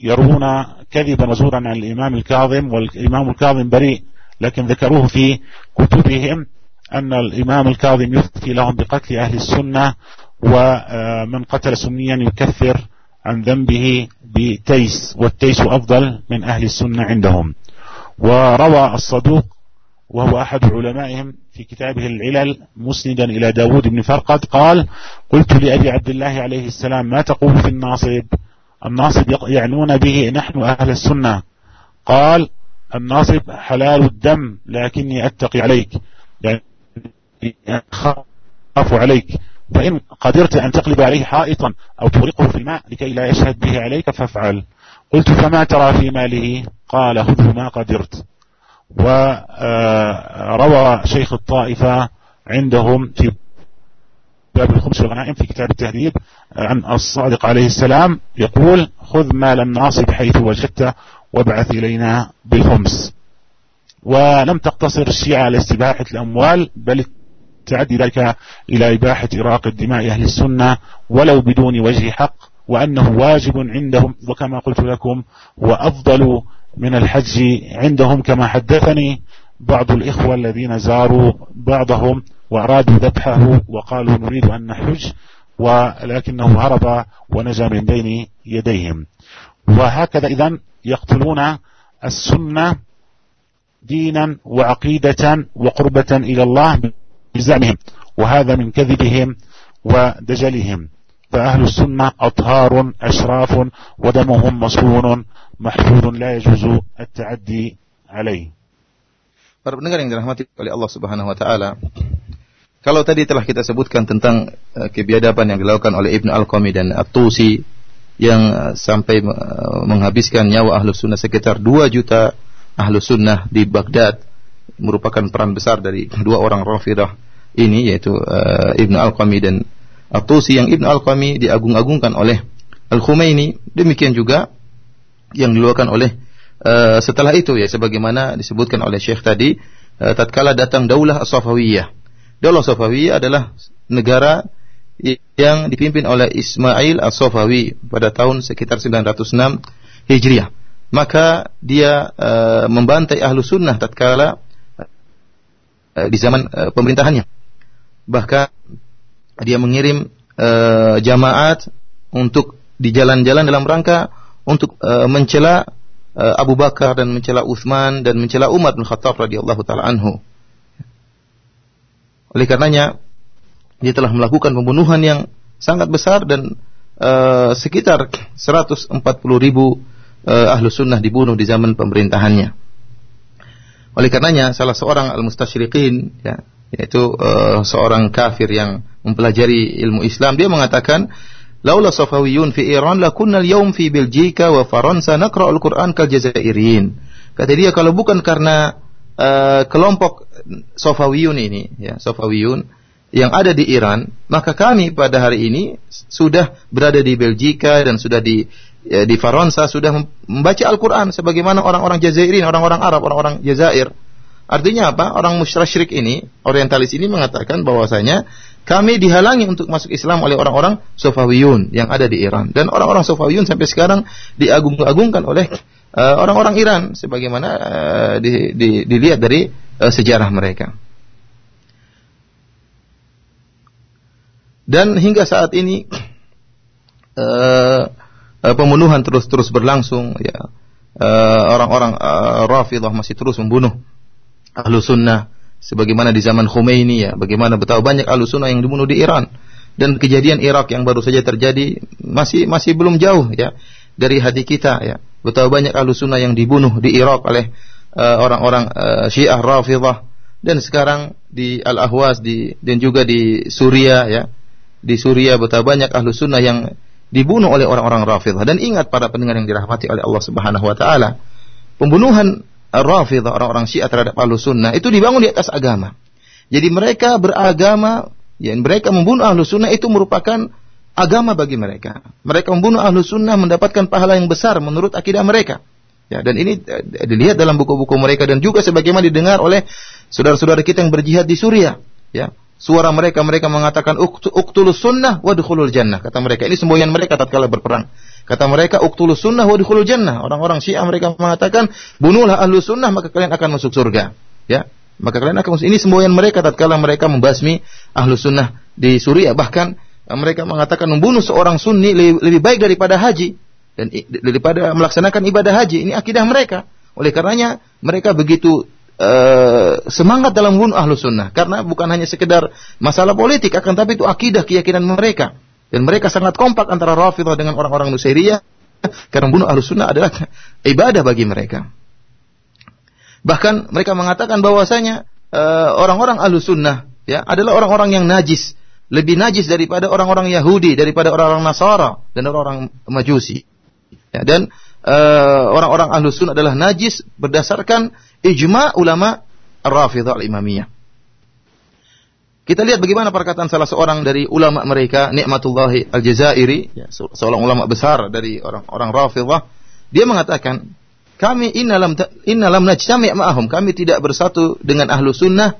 يروون كذبا وزورا عن الإمام الكاظم والإمام الكاظم بريء لكن ذكروه في كتبهم. أن الإمام الكاظم يفتي لهم بقتل أهل السنة ومن قتل سنيا يكفر عن ذنبه بتيس والتيس أفضل من أهل السنة عندهم. وروى الصدوق وهو أحد علمائهم في كتابه العلل مسندا إلى داود بن فرقد قال قلت لأبي عبد الله عليه السلام ما تقول في الناصب؟ الناصب يعنون به نحن أهل السنة. قال الناصب حلال الدم لكني أتقي عليك. أخاف عليك. فإن قدرت أن تقلب عليه حائطا أو تغرقه في الماء لكي لا يشهد به عليك فافعل. قلت فما ترى في ماله؟ قال خذه ما قدرت. وروى شيخ الطائفة عندهم في باب الخمس والغنائم في كتاب التهذيب عن الصادق عليه السلام يقول خذ مال الناصب حيث وجدته وابعث إلينا بالخمس ولم تقتصر الشيعة على استباحة الأموال بل تعدي ذلك إلى إباحة إراق الدماء أهل السنة ولو بدون وجه حق وأنه واجب عندهم وكما قلت لكم وأفضل من الحج عندهم كما حدثني بعض الإخوة الذين زاروا بعضهم وأرادوا ذبحه وقالوا نريد أن نحج ولكنه هرب ونجا من بين يديهم. وهكذا إذا يقتلون السنة دينا وعقيدة وقربة إلى الله بزعمهم وهذا من كذبهم ودجلهم فأهل السنة أطهار أشراف ودمهم مصون محفوظ لا يجوز التعدي عليه Para pendengar yang dirahmati oleh Allah Subhanahu wa taala. Kalau tadi telah kita sebutkan tentang uh, kebiadaban yang dilakukan oleh Ibnu Al-Qami dan At-Tusi yang uh, sampai uh, menghabiskan nyawa ahlu sunnah sekitar 2 juta ahlu sunnah di Baghdad merupakan peran besar dari dua orang Rafidah ini yaitu uh, Ibnu Al-Qami dan At-Tusi yang Ibnu Al-Qami diagung-agungkan oleh Al-Khumaini demikian juga yang dilakukan oleh uh, setelah itu ya sebagaimana disebutkan oleh Syekh tadi uh, tatkala datang Daulah As-Safawiyah. Daulah Safawiyah adalah negara yang dipimpin oleh Ismail As-Safawi pada tahun sekitar 906 Hijriah. Maka dia uh, membantai ahlu sunnah tatkala uh, di zaman uh, pemerintahannya. Bahkan dia mengirim uh, jamaat untuk di jalan-jalan dalam rangka untuk uh, mencela uh, Abu Bakar dan mencela Uthman dan mencela Umar bin Khattab radhiyallahu taala anhu. Oleh karenanya dia telah melakukan pembunuhan yang sangat besar dan uh, sekitar 140 ribu uh, ahlu sunnah dibunuh di zaman pemerintahannya. Oleh karenanya salah seorang al-mustasyriqin ya, yaitu uh, seorang kafir yang mempelajari ilmu Islam dia mengatakan laula safawiyun fi Iran lakunna al-yawm fi Belgika wa Faransa naqra al-Qur'an kal Jazairin. Kata dia kalau bukan karena uh, kelompok Safawiyun ini ya, Safawiyun yang ada di Iran, maka kami pada hari ini sudah berada di Belgika dan sudah di ya, di Faransa sudah membaca Al-Qur'an sebagaimana orang-orang Jazairin, orang-orang Arab, orang-orang Jazair. Artinya apa? Orang musyrik ini, orientalis ini mengatakan bahwasanya kami dihalangi untuk masuk Islam oleh orang-orang Sofawiyun yang ada di Iran dan orang-orang Sofawiyun sampai sekarang diagung-agungkan oleh uh, orang-orang Iran sebagaimana uh, di, di, dilihat dari uh, sejarah mereka. Dan hingga saat ini uh, uh, pembunuhan terus-terus berlangsung ya. Orang-orang uh, uh, Rafidah masih terus membunuh ahlu sunnah sebagaimana di zaman Khomeini ya, bagaimana betapa banyak alusunah yang dibunuh di Iran dan kejadian Irak yang baru saja terjadi masih masih belum jauh ya dari hati kita ya. Betapa banyak alusunah yang dibunuh di Irak oleh uh, orang-orang uh, Syiah Rafidhah dan sekarang di Al-Ahwaz di dan juga di Suria ya. Di Suria betapa banyak ahlu sunnah yang dibunuh oleh orang-orang Rafidhah dan ingat para pendengar yang dirahmati oleh Allah Subhanahu wa taala pembunuhan Rafidah orang-orang Syiah terhadap Ahlu Sunnah itu dibangun di atas agama. Jadi mereka beragama, ya mereka membunuh Ahlu Sunnah itu merupakan agama bagi mereka. Mereka membunuh Ahlu Sunnah mendapatkan pahala yang besar menurut akidah mereka. Ya, dan ini eh, dilihat dalam buku-buku mereka dan juga sebagaimana didengar oleh saudara-saudara kita yang berjihad di Suriah. Ya, suara mereka mereka mengatakan uktulus sunnah wadkhulul jannah kata mereka ini semboyan mereka tatkala berperang Kata mereka, uktulu sunnah wa dikhulul jannah. Orang-orang Syiah mereka mengatakan, bunuhlah ahlu sunnah maka kalian akan masuk surga. Ya, maka kalian akan masuk. Ini semboyan mereka tatkala mereka membasmi ahlu sunnah di Suriah. Bahkan eh, mereka mengatakan membunuh seorang sunni lebih, lebih baik daripada haji dan daripada melaksanakan ibadah haji. Ini akidah mereka. Oleh karenanya mereka begitu uh, semangat dalam membunuh ahlu sunnah karena bukan hanya sekedar masalah politik akan tapi itu akidah keyakinan mereka dan mereka sangat kompak antara Rafidah dengan orang-orang Nusairiyah karena membunuh ahlu sunnah adalah ibadah bagi mereka. Bahkan mereka mengatakan bahwasanya uh, orang-orang ahlu sunnah ya adalah orang-orang yang najis, lebih najis daripada orang-orang Yahudi, daripada orang-orang Nasara dan orang-orang Majusi. Ya, dan uh, orang-orang ahlu sunnah adalah najis berdasarkan ijma ulama Rafidah al-Imamiyah. Kita lihat bagaimana perkataan salah seorang dari ulama mereka, Nikmatullahi Al-Jazairi, ya, seorang ulama besar dari orang-orang Rafidah. Dia mengatakan, kami innalam innalam najtami' ma'ahum, kami tidak bersatu dengan ahlu sunnah,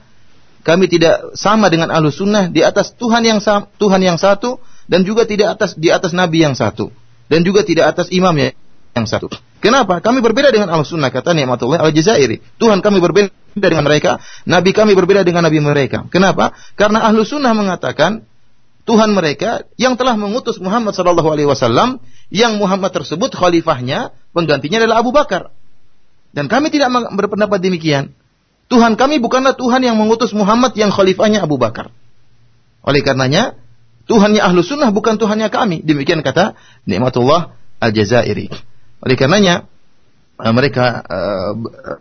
kami tidak sama dengan ahlu sunnah di atas Tuhan yang Tuhan yang satu dan juga tidak atas di atas nabi yang satu dan juga tidak atas imam yang satu. Kenapa? Kami berbeda dengan al sunnah kata Ni'matullah al-Jazairi. Tuhan kami berbeda dengan mereka, nabi kami berbeda dengan nabi mereka. Kenapa? Karena ahlu sunnah mengatakan Tuhan mereka yang telah mengutus Muhammad sallallahu alaihi wasallam yang Muhammad tersebut khalifahnya, penggantinya adalah Abu Bakar. Dan kami tidak berpendapat demikian. Tuhan kami bukanlah Tuhan yang mengutus Muhammad yang khalifahnya Abu Bakar. Oleh karenanya, Tuhannya ahlu sunnah bukan Tuhannya kami. Demikian kata Nikmatullah al-Jazairi. Oleh karenanya uh, mereka uh,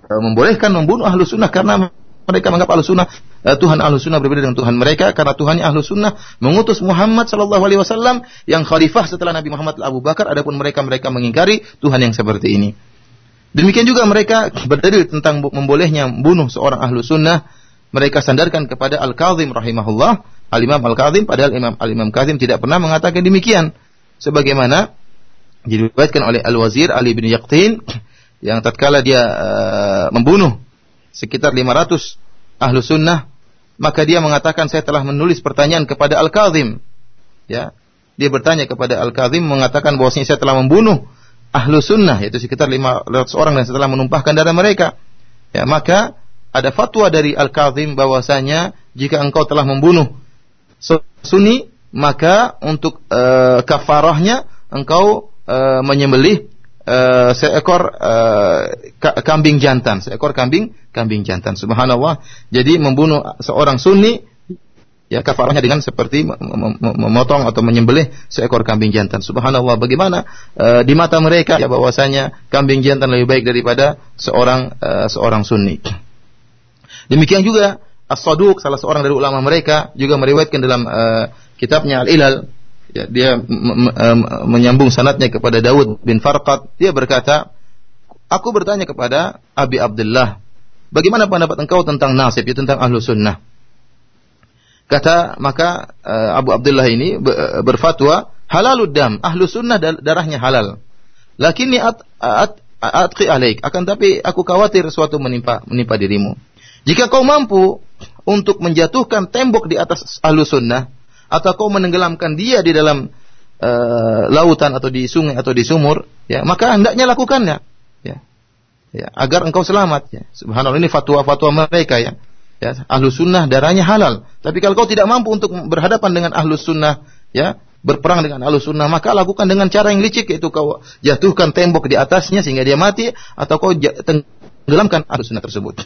membolehkan membunuh ahlu sunnah karena mereka menganggap ahlu sunnah uh, Tuhan ahlu sunnah berbeda dengan Tuhan mereka karena Tuhannya ahlu sunnah mengutus Muhammad Shallallahu Alaihi Wasallam yang khalifah setelah Nabi Muhammad Abu Bakar. Adapun mereka mereka mengingkari Tuhan yang seperti ini. Demikian juga mereka berdalil tentang membolehnya membunuh seorang ahlu sunnah. Mereka sandarkan kepada Al-Kazim rahimahullah. Al-Imam Al-Kazim padahal Imam Al-Imam Kazim tidak pernah mengatakan demikian. Sebagaimana diriwayatkan oleh Al-Wazir Ali bin Yaqtin yang tatkala dia uh, membunuh sekitar 500 ahlu sunnah maka dia mengatakan saya telah menulis pertanyaan kepada Al-Kazim. Ya dia bertanya kepada Al-Kazim mengatakan bahwasanya saya telah membunuh ahlu sunnah yaitu sekitar 500 orang dan setelah menumpahkan darah mereka. Ya maka ada fatwa dari Al-Kazim bahwasanya jika engkau telah membunuh sunni maka untuk uh, kafarahnya engkau uh, menyembelih uh, seekor uh, kambing jantan, seekor kambing kambing jantan. Subhanallah. Jadi membunuh seorang sunni ya kafarahnya dengan seperti memotong atau menyembelih seekor kambing jantan. Subhanallah. Bagaimana uh, di mata mereka ya bahwasanya kambing jantan lebih baik daripada seorang uh, seorang sunni. Demikian juga As-Saduq salah seorang dari ulama mereka juga meriwayatkan dalam uh, kitabnya Al-Ilal ya, dia menyambung sanatnya kepada Daud bin Farqad. Dia berkata, Aku bertanya kepada Abi Abdullah, bagaimana pendapat engkau tentang nasib, ya, tentang ahlu sunnah? Kata maka uh, Abu Abdullah ini berfatwa halalud dam, ahlu sunnah darahnya halal. Lakinni at, at, atqi alaik, akan tapi aku khawatir suatu menimpa menimpa dirimu. Jika kau mampu untuk menjatuhkan tembok di atas ahlu sunnah, atau kau menenggelamkan dia di dalam uh, lautan atau di sungai atau di sumur, ya, maka hendaknya lakukannya, ya. Ya, agar engkau selamat, ya. Subhanallah ini fatwa-fatwa mereka ya. Ya, ahlu sunnah darahnya halal. Tapi kalau kau tidak mampu untuk berhadapan dengan ahlu sunnah, ya, berperang dengan ahlu sunnah, maka lakukan dengan cara yang licik, yaitu kau jatuhkan tembok di atasnya sehingga dia mati, atau kau tenggelamkan ahlu sunnah tersebut.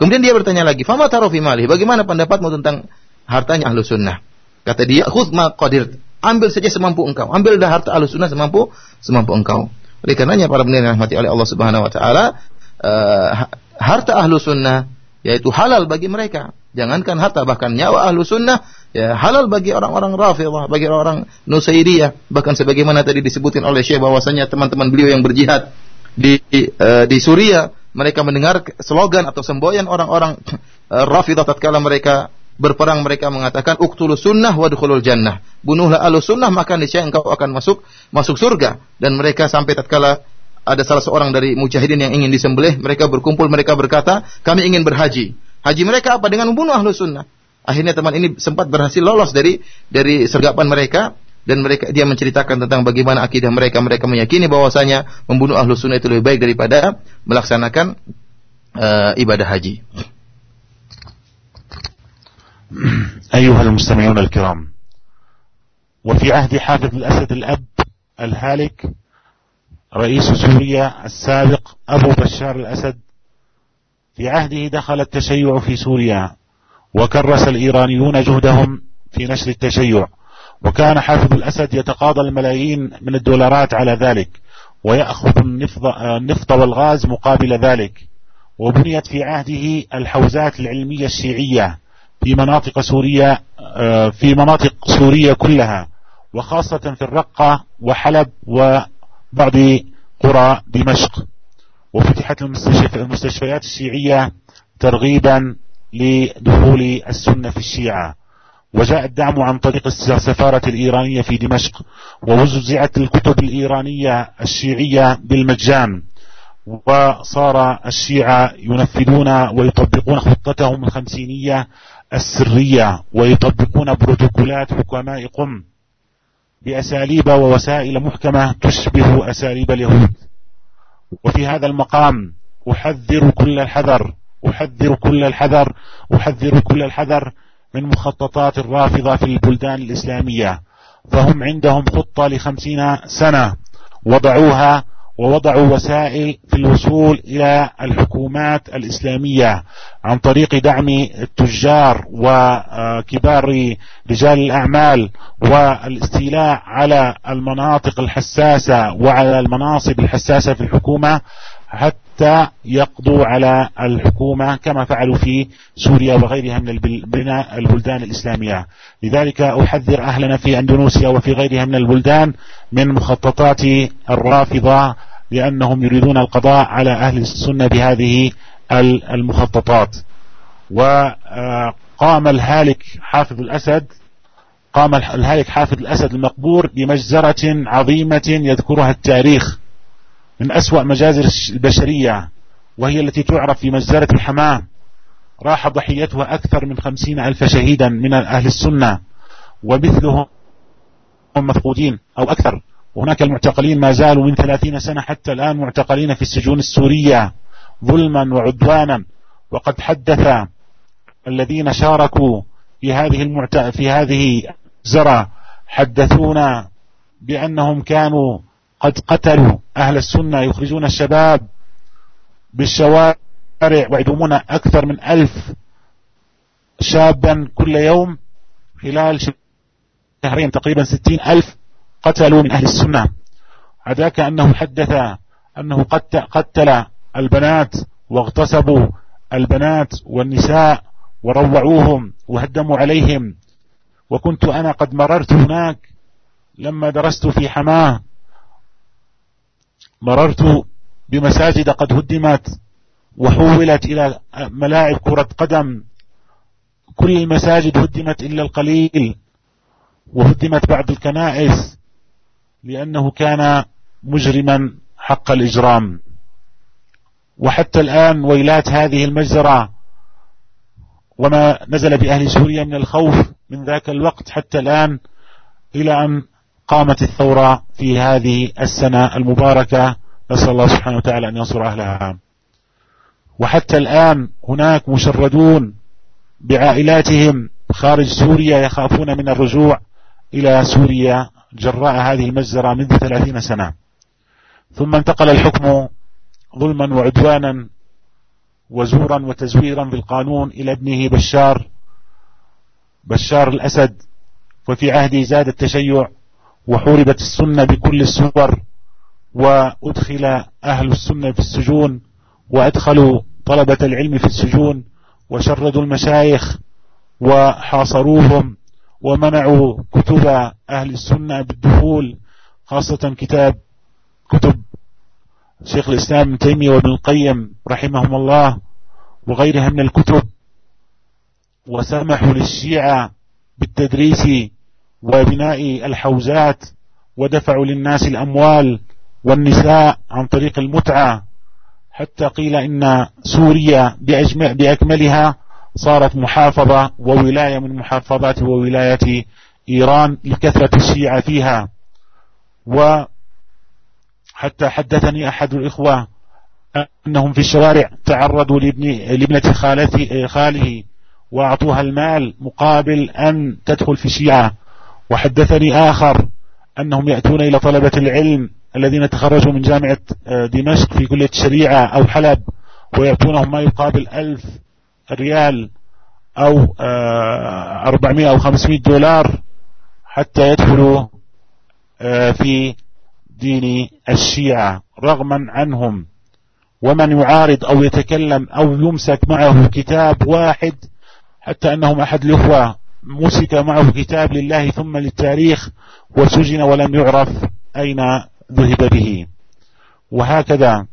Kemudian dia bertanya lagi, Fama tarofi malih, bagaimana pendapatmu tentang hartanya ahlu sunnah? Kata dia, khudh ma qadir. Ambil saja semampu engkau. Ambil dah harta ahlu sunnah semampu semampu engkau. Oleh karenanya para pendengar rahmati oleh Allah Subhanahu wa taala, uh, harta ahlu sunnah yaitu halal bagi mereka. Jangankan harta bahkan nyawa ahlu sunnah ya halal bagi orang-orang Rafidhah, bagi orang-orang Nusairiyah, bahkan sebagaimana tadi disebutin oleh Syekh bahwasanya teman-teman beliau yang berjihad di uh, di Suriah mereka mendengar slogan atau semboyan orang-orang uh, Rafidhah tatkala mereka berperang mereka mengatakan uktulu sunnah jannah. Bunuhlah alu sunnah maka niscaya engkau akan masuk masuk surga. Dan mereka sampai tatkala ada salah seorang dari mujahidin yang ingin disembelih, mereka berkumpul, mereka berkata, kami ingin berhaji. Haji mereka apa? Dengan membunuh ahlu sunnah. Akhirnya teman ini sempat berhasil lolos dari dari sergapan mereka dan mereka dia menceritakan tentang bagaimana akidah mereka. Mereka meyakini bahwasanya membunuh ahlu sunnah itu lebih baik daripada melaksanakan uh, ibadah haji. أيها المستمعون الكرام وفي عهد حافظ الأسد الأب الهالك رئيس سوريا السابق أبو بشار الأسد في عهده دخل التشيع في سوريا وكرس الإيرانيون جهدهم في نشر التشيع وكان حافظ الأسد يتقاضى الملايين من الدولارات على ذلك ويأخذ النفط والغاز مقابل ذلك وبنيت في عهده الحوزات العلمية الشيعية. في مناطق سوريا آه، في مناطق سوريا كلها وخاصة في الرقة وحلب وبعض قرى دمشق. وفتحت المستشفيات الشيعية ترغيبا لدخول السنة في الشيعة. وجاء الدعم عن طريق السفارة الإيرانية في دمشق ووزعت الكتب الإيرانية الشيعية بالمجان. وصار الشيعة ينفذون ويطبقون خطتهم الخمسينية السرية ويطبقون بروتوكولات حكماء قم بأساليب ووسائل محكمة تشبه أساليب اليهود. وفي هذا المقام أحذر كل الحذر أحذر كل الحذر أحذر كل الحذر من مخططات الرافضة في البلدان الإسلامية. فهم عندهم خطة لخمسين سنة وضعوها ووضعوا وسائل في الوصول إلى الحكومات الإسلامية عن طريق دعم التجار وكبار رجال الأعمال والاستيلاء على المناطق الحساسة وعلى المناصب الحساسة في الحكومة حتى يقضوا على الحكومة كما فعلوا في سوريا وغيرها من البلدان الإسلامية. لذلك أحذر أهلنا في أندونيسيا وفي غيرها من البلدان من مخططات الرافضة لأنهم يريدون القضاء على أهل السنة بهذه المخططات. وقام الهالك حافظ الأسد قام الهالك حافظ الأسد المقبور بمجزرة عظيمة يذكرها التاريخ من أسوأ مجازر البشرية وهي التي تعرف في مجزرة الحمام راح ضحيتها أكثر من خمسين ألف شهيدا من أهل السنة ومثلهم مفقودين أو أكثر. وهناك المعتقلين ما زالوا من ثلاثين سنة حتى الآن معتقلين في السجون السورية ظلما وعدوانا. وقد حدث الذين شاركوا في هذه المعت... في هذه الزرع حدثونا بأنهم كانوا قد قتلوا أهل السنة يخرجون الشباب بالشوارع ويدومون أكثر من ألف شابا كل يوم خلال شهرين تقريبا ستين ألف قتلوا من أهل السنة. عداك أنه حدث أنه قتل البنات واغتصبوا البنات والنساء وروعوهم وهدموا عليهم. وكنت أنا قد مررت هناك لما درست في حماة. مررت بمساجد قد هدمت وحولت إلى ملاعب كرة قدم. كل المساجد هدمت إلا القليل وهدمت بعض الكنائس. لأنه كان مجرما حق الإجرام. وحتى الآن ويلات هذه المجزرة وما نزل بأهل سوريا من الخوف من ذاك الوقت حتى الآن إلى أن قامت الثورة في هذه السنة المباركة. نسأل الله سبحانه وتعالى أن ينصر أهلها. وحتى الآن هناك مشردون بعائلاتهم خارج سوريا يخافون من الرجوع. إلى سوريا جراء هذه المجزرة منذ ثلاثين سنة. ثم انتقل الحكم ظلما وعدوانا وزورا وتزويرا بالقانون إلى ابنه بشار بشار الأسد. وفي عهده زاد التشيع وحوربت السنة بكل الصور وأدخل أهل السنة في السجون وأدخلوا طلبة العلم في السجون وشردوا المشايخ وحاصروهم ومنعوا كتب أهل السنة بالدخول خاصة كتاب كتب شيخ الإسلام ابن تيمية وابن القيم رحمهم الله وغيرها من الكتب. وسمحوا للشيعة بالتدريس وبناء الحوزات ودفعوا للناس الأموال والنساء عن طريق المتعة. حتى قيل إن سوريا بأكملها صارت محافظة وولاية من محافظات وولايات إيران لكثرة الشيعة فيها. وحتى حدثني أحد الإخوة أنهم في الشوارع تعرضوا لابنة خاله وأعطوها المال مقابل أن تدخل في الشيعة. وحدثني آخر أنهم يأتون إلى طلبة العلم الذين تخرجوا من جامعة دمشق في كلية الشريعة أو حلب ويأتونهم ما يقابل ألف ريال أو أربعمائة أو خمسمائة دولار حتى يدخلوا في دين الشيعة رغما عنهم. ومن يعارض أو يتكلم أو يمسك معه كتاب واحد حتى أنهم أحد الأخوة مسك معه كتاب لله ثم للتاريخ وسجن ولم يعرف أين ذهب به. وهكذا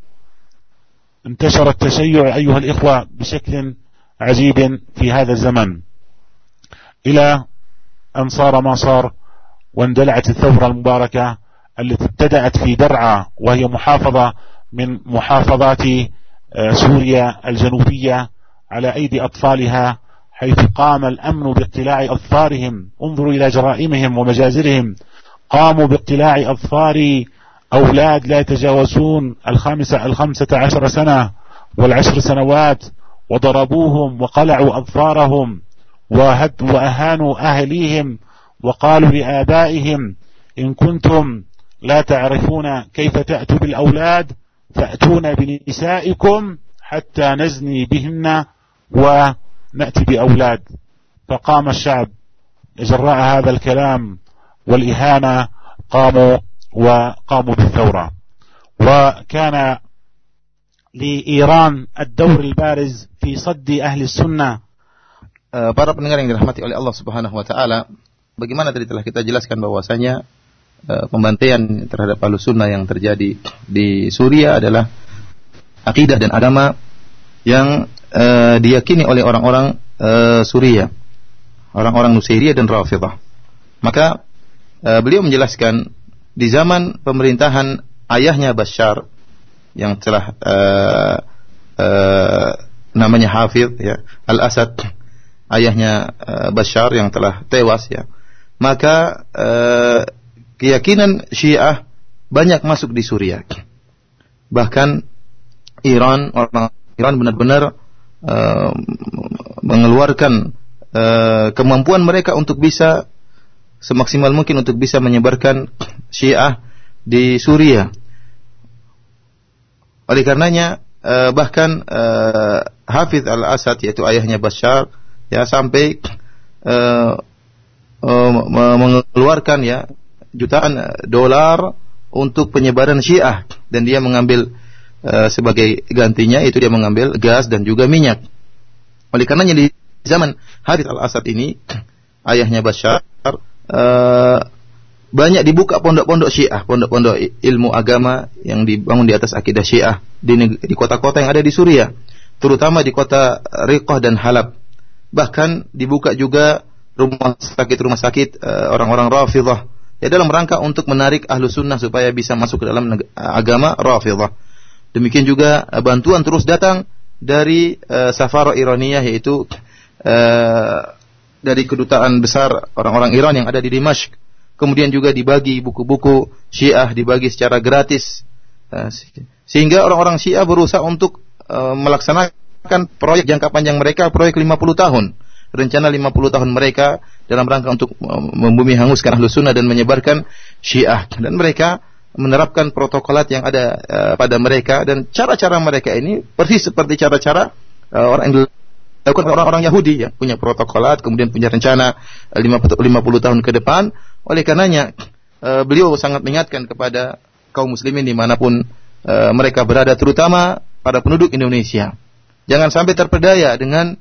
انتشر التشيع أيها الإخوة بشكل عجيب في هذا الزمن إلى أن صار ما صار واندلعت الثورة المباركة التي ابتدأت في درعا وهي محافظة من محافظات آه، سوريا الجنوبية على أيدي أطفالها حيث قام الأمن باقتلاع أظفارهم. انظروا إلى جرائمهم ومجازرهم. قاموا باقتلاع أظفار أولاد لا يتجاوزون الخامسة, الخمسة عشر سنة والعشر سنوات. وضربوهم وقلعوا أظفارهم وأهانوا أهليهم وقالوا لآبائهم إن كنتم لا تعرفون كيف تأتوا بالأولاد فأتونا بنسائكم حتى نزني بهن ونأتي بأولاد. فقام الشعب جراء هذا الكلام والإهانة قاموا وقاموا بالثورة. وكان لإيران الدور البارز fi saddi ahli sunnah. Eh, para pendengar yang dirahmati oleh Allah Subhanahu wa taala, bagaimana tadi telah kita jelaskan bahwasanya eh, pembantaian terhadap ahli sunnah yang terjadi di Suria adalah akidah dan agama yang uh, diyakini oleh orang-orang uh, Suria, orang-orang Nusairia dan Rafidah. Maka uh, beliau menjelaskan di zaman pemerintahan ayahnya Bashar yang telah uh, uh, namanya Hafid ya. Al Asad ayahnya uh, Bashar yang telah tewas ya. Maka uh, keyakinan Syiah banyak masuk di Suriah. Bahkan Iran orang Iran benar-benar uh, mengeluarkan uh, kemampuan mereka untuk bisa semaksimal mungkin untuk bisa menyebarkan Syiah di Suriah. Oleh karenanya eh, bahkan eh, Hafidh al-Asad yaitu ayahnya Bashar ya sampai eh, mengeluarkan ya jutaan dolar untuk penyebaran Syiah dan dia mengambil sebagai gantinya itu dia mengambil gas dan juga minyak. Oleh karenanya di zaman Hafidh al-Asad ini ayahnya Bashar uh, banyak dibuka pondok-pondok Syiah, pondok-pondok ilmu agama yang dibangun di atas akidah Syiah di di kota-kota yang ada di Suriah, terutama di kota Riqah dan Halab. Bahkan dibuka juga rumah sakit-rumah sakit uh, orang-orang Rafidhah ya dalam rangka untuk menarik ahlu sunnah supaya bisa masuk ke dalam agama Rafidhah. Demikian juga uh, bantuan terus datang dari uh, Safara yaitu uh, dari kedutaan besar orang-orang Iran yang ada di Dimashq. Kemudian juga dibagi buku-buku Syiah dibagi secara gratis. Eh, sehingga orang-orang Syiah berusaha untuk eh, melaksanakan proyek jangka panjang mereka, proyek 50 tahun. Rencana 50 tahun mereka dalam rangka untuk eh, membumi hanguskan ahlu sunnah dan menyebarkan Syiah. Dan mereka menerapkan protokolat yang ada pada mereka dan cara-cara mereka ini persis seperti cara-cara orang yang dilakukan orang-orang Yahudi yang punya protokolat, kemudian punya rencana 50, eh, tahun ke depan. Oleh karenanya, uh, beliau sangat mengingatkan kepada kaum muslimin di mana pun uh, mereka berada, terutama pada penduduk Indonesia. Jangan sampai terpedaya dengan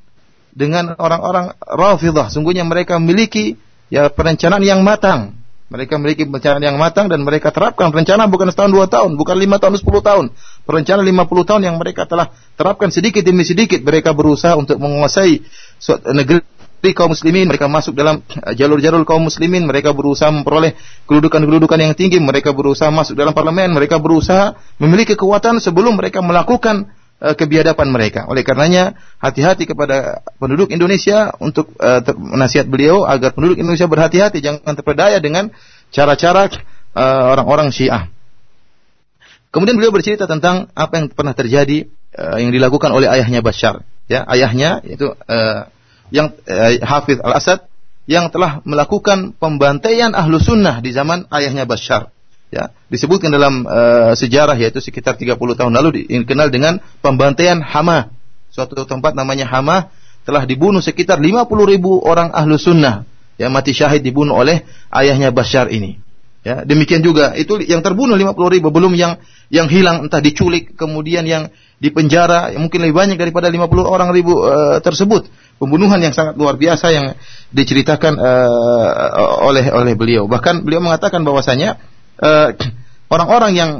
dengan orang-orang Rafidah. Sungguhnya mereka memiliki ya perencanaan yang matang mereka memiliki perencanaan yang matang dan mereka terapkan rencana bukan setahun dua tahun, bukan lima tahun sepuluh tahun. Perencanaan lima puluh tahun yang mereka telah terapkan sedikit demi sedikit. Mereka berusaha untuk menguasai negeri kaum muslimin, mereka masuk dalam eh, jalur-jalur kaum muslimin, mereka berusaha memperoleh kedudukan-kedudukan yang tinggi, mereka berusaha masuk dalam parlemen, mereka berusaha memiliki kekuatan sebelum mereka melakukan uh, kebiadaban mereka. Oleh karenanya, hati-hati kepada penduduk Indonesia untuk uh, nasihat beliau agar penduduk Indonesia berhati-hati jangan terpedaya dengan cara-cara uh, orang-orang Syiah. Kemudian beliau bercerita tentang apa yang pernah terjadi uh, yang dilakukan oleh ayahnya Bashar, ya, ayahnya yaitu uh, yang uh, Hafiz Al-Asad yang telah melakukan pembantaian ahlu sunnah di zaman ayahnya Bashar. Ya disebutkan dalam uh, sejarah yaitu sekitar 30 tahun lalu dikenal dengan pembantaian Hama. Suatu tempat namanya Hama telah dibunuh sekitar 50 ribu orang ahlu sunnah yang mati syahid dibunuh oleh ayahnya Bashar ini. Ya demikian juga itu yang terbunuh 50 ribu belum yang yang hilang entah diculik kemudian yang dipenjara yang mungkin lebih banyak daripada 50 orang ribu uh, tersebut. Pembunuhan yang sangat luar biasa yang diceritakan uh, oleh oleh beliau. Bahkan beliau mengatakan bahwasanya orang-orang uh, yang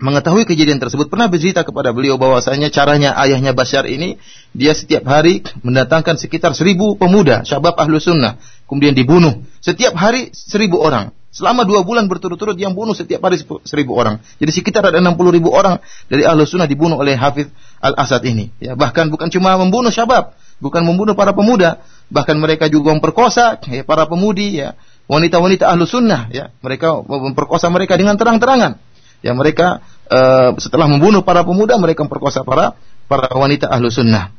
mengetahui kejadian tersebut pernah bercerita kepada beliau bahwasanya caranya ayahnya Bashar ini dia setiap hari mendatangkan sekitar seribu pemuda syabab ahlu sunnah kemudian dibunuh. Setiap hari seribu orang. Selama dua bulan berturut-turut dia bunuh setiap hari seribu orang. Jadi sekitar ada enam puluh ribu orang dari ahlu sunnah dibunuh oleh Hafidh al Asad ini. Ya bahkan bukan cuma membunuh syabab bukan membunuh para pemuda bahkan mereka juga memperkosa ya, para pemudi ya wanita-wanita ahlu sunnah ya. Mereka memperkosa mereka dengan terang-terangan. Ya mereka uh, setelah membunuh para pemuda mereka memperkosa para para wanita ahlu sunnah.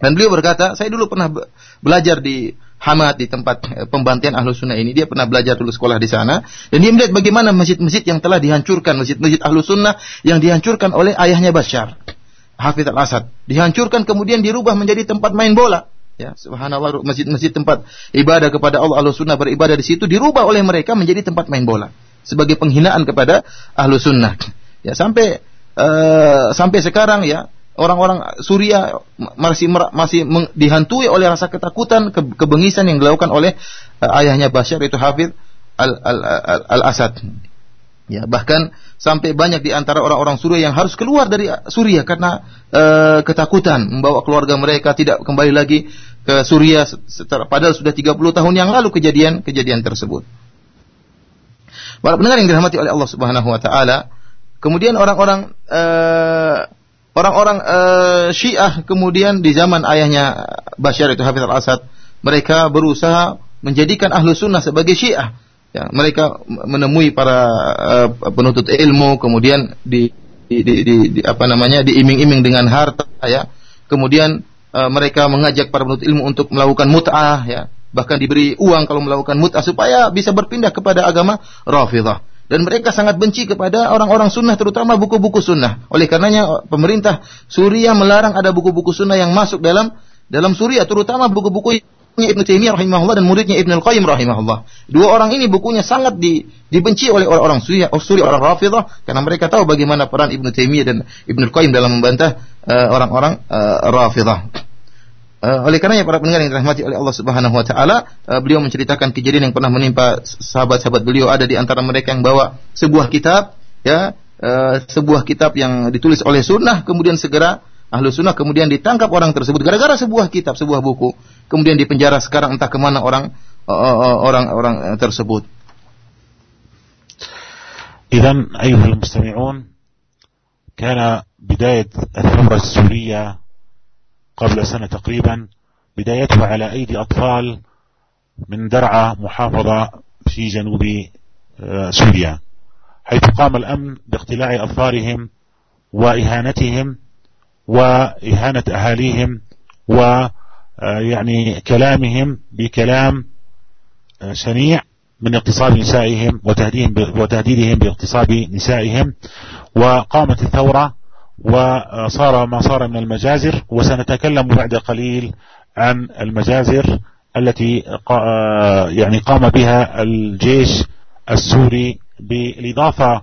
Dan beliau berkata saya dulu pernah belajar di Hamad di tempat uh, pembantian ahlu sunnah ini. Dia pernah belajar dulu sekolah di sana. Dan dia melihat bagaimana masjid-masjid yang telah dihancurkan. Masjid-masjid ahlu sunnah yang dihancurkan oleh ayahnya Bashar Hafidh al-Asad. Dihancurkan kemudian dirubah menjadi tempat main bola Ya, subhanallah masjid-masjid tempat ibadah kepada Allah ahlu sunnah beribadah di situ dirubah oleh mereka menjadi tempat main bola sebagai penghinaan kepada ahlu sunnah. Ya sampai uh, sampai sekarang ya orang-orang Suria masih masih dihantui oleh rasa ketakutan ke, kebengisan yang dilakukan oleh uh, ayahnya Bashar itu Hafid al, al, al, al Asad. Ya, bahkan sampai banyak di antara orang-orang Suriah yang harus keluar dari Suriah karena e, ketakutan membawa keluarga mereka tidak kembali lagi ke Suriah setelah padahal sudah 30 tahun yang lalu kejadian-kejadian tersebut. Para pendengar yang dirahmati oleh Allah Subhanahu wa taala, kemudian orang-orang uh, orang-orang uh, Syiah kemudian di zaman ayahnya Bashar itu Hafiz al-Asad, mereka berusaha menjadikan ahlu sunnah sebagai Syiah. Ya, mereka menemui para uh, penuntut ilmu, kemudian di, di, di, di, di apa namanya diiming-iming dengan harta, ya. Kemudian uh, mereka mengajak para penuntut ilmu untuk melakukan mut'ah ya. Bahkan diberi uang kalau melakukan mut'ah supaya bisa berpindah kepada agama Rafidah dan mereka sangat benci kepada orang-orang sunnah terutama buku-buku sunnah. Oleh karenanya pemerintah Suriah melarang ada buku-buku sunnah yang masuk dalam dalam Suriah terutama buku-buku Ibnu Taimiyah rahimahullah dan muridnya Ibnu Al-Qayyim rahimahullah. Dua orang ini bukunya sangat di, dibenci oleh orang-orang Suriah, Suriah orang Rafidah karena mereka tahu bagaimana peran Ibnu Taimiyah dan Ibnu Al-Qayyim dalam membantah orang-orang uh, Rafidah. Uh, oleh karenanya para pendengar yang dirahmati oleh Allah Subhanahu wa taala, uh, beliau menceritakan kejadian yang pernah menimpa sahabat-sahabat beliau ada di antara mereka yang bawa sebuah kitab ya, uh, sebuah kitab yang ditulis oleh sunnah kemudian segera ahlu sunnah kemudian ditangkap orang tersebut gara-gara sebuah kitab, sebuah buku, kemudian dipenjara sekarang entah kemana orang orang-orang tersebut. إذا أيها المستمعون كان بداية الثورة السورية قبل سنة تقريبا بدايتها على أيدي أطفال من درعا محافظة في جنوب آه، سوريا حيث قام الأمن باقتلاع أظفارهم وإهانتهم وإهانة أهاليهم ويعني آه، كلامهم بكلام آه، شنيع من اغتصاب نسائهم وتهديدهم باغتصاب نسائهم. وقامت الثورة وصار ما صار من المجازر وسنتكلم بعد قليل عن المجازر التي يعني قام بها الجيش السوري بالإضافة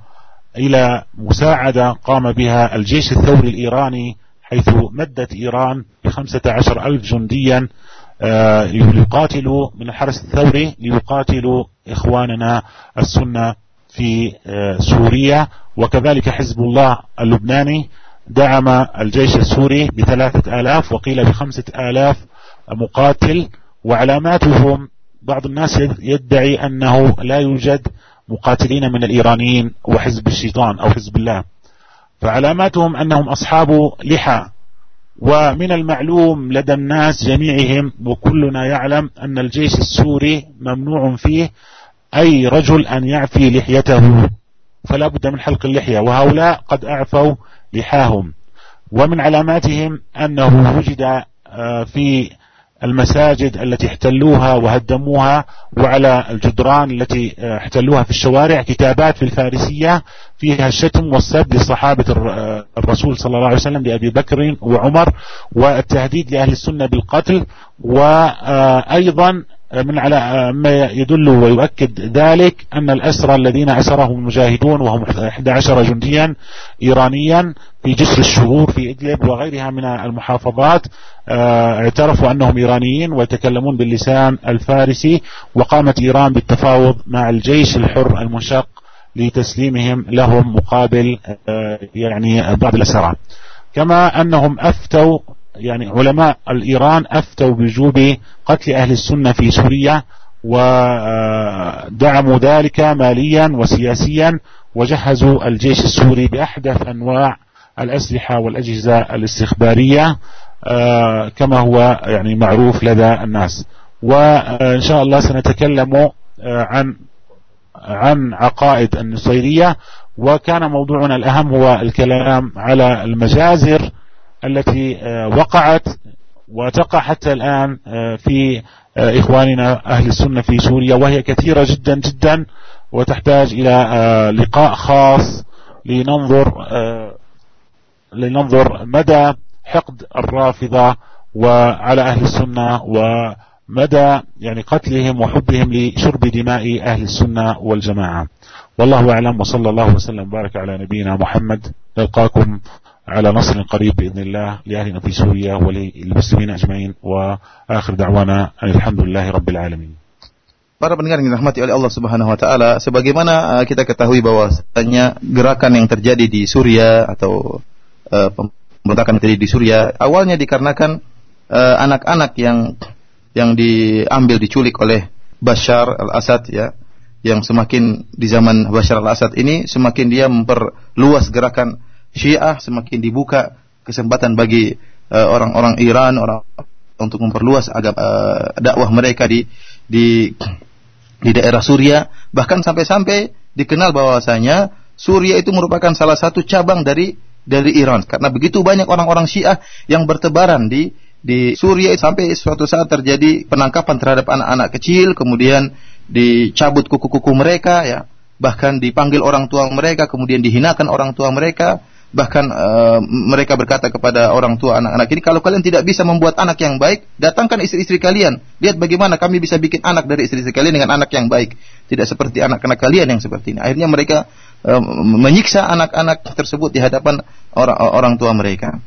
إلى مساعدة قام بها الجيش الثوري الإيراني حيث مدت إيران بخمسة عشر ألف جنديا آه، ليقاتلوا من الحرس الثوري ليقاتلوا إخواننا السنة في آه، سوريا وكذلك حزب الله اللبناني دعم الجيش السوري بثلاثة آلاف وقيل بخمسة آلاف مقاتل وعلاماتهم بعض الناس يدعي أنه لا يوجد مقاتلين من الإيرانيين وحزب الشيطان أو حزب الله. فعلاماتهم أنهم أصحاب لحى ومن المعلوم لدى الناس جميعهم وكلنا يعلم أن الجيش السوري ممنوع فيه أي رجل أن يعفي لحيته. فلا بد من حلق اللحية. وهؤلاء قد أعفوا لحاهم ومن علاماتهم أنه وجد آه، في المساجد التي احتلوها وهدموها وعلى الجدران التي احتلوها في الشوارع كتابات في الفارسية فيها الشتم والسب لصحابة الرسول صلى الله عليه وسلم لأبي بكر وعمر والتهديد لأهل السنة بالقتل وأيضا من على ما يدل ويؤكد ذلك أن الأسرى الذين أسرهم المجاهدون وهم 11 جنديا إيرانيا في جسر الشهور في إدلب وغيرها من المحافظات اعترفوا أنهم إيرانيين ويتكلمون باللسان الفارسي وقامت إيران بالتفاوض مع الجيش الحر المنشق لتسليمهم لهم مقابل يعني بعض الأسرى. كما أنهم أفتوا يعني علماء الإيران أفتوا بوجوب قتل أهل السنة في سوريا ودعموا ذلك ماليا وسياسيا وجهزوا الجيش السوري بأحدث أنواع الأسلحة والأجهزة الاستخبارية كما هو يعني معروف لدى الناس. وإن شاء الله سنتكلم عن عن عقائد النصيرية. وكان موضوعنا الأهم هو الكلام على المجازر. التي وقعت وتقع حتى الآن في إخواننا أهل السنة في سوريا وهي كثيرة جدا جدا وتحتاج إلى لقاء خاص لننظر لننظر مدى حقد الرافضة وعلى أهل السنة ومدى يعني قتلهم وحبهم لشرب دماء أهل السنة والجماعة. والله أعلم وصلى الله وسلم وبارك على نبينا محمد. نلقاكم على نصر قريب بإذن الله لأهلنا في سوريا وللمسلمين أجمعين وآخر دعوانا أن الحمد لله رب العالمين Para pendengar yang dirahmati oleh Allah Subhanahu wa taala, sebagaimana kita ketahui bahwasanya gerakan yang terjadi di Suria atau uh, pemberontakan yang terjadi di Suria awalnya dikarenakan anak-anak uh, yang yang diambil diculik oleh Bashar al-Assad ya, yang semakin di zaman Bashar al-Assad ini semakin dia memperluas gerakan Syiah semakin dibuka kesempatan bagi orang-orang uh, Iran orang untuk memperluas agama uh, dakwah mereka di di di daerah Suria. Bahkan sampai-sampai dikenal bahwasanya Suria itu merupakan salah satu cabang dari dari Iran. Karena begitu banyak orang-orang Syiah yang bertebaran di di Suria sampai suatu saat terjadi penangkapan terhadap anak-anak kecil kemudian dicabut kuku-kuku mereka ya. Bahkan dipanggil orang tua mereka kemudian dihinakan orang tua mereka bahkan uh, mereka berkata kepada orang tua anak-anak ini kalau kalian tidak bisa membuat anak yang baik datangkan istri-istri kalian. Lihat bagaimana kami bisa bikin anak dari istri-istri kalian dengan anak yang baik. Tidak seperti anak-anak kalian yang seperti ini. Akhirnya mereka uh, menyiksa anak-anak tersebut di hadapan orang orang tua mereka.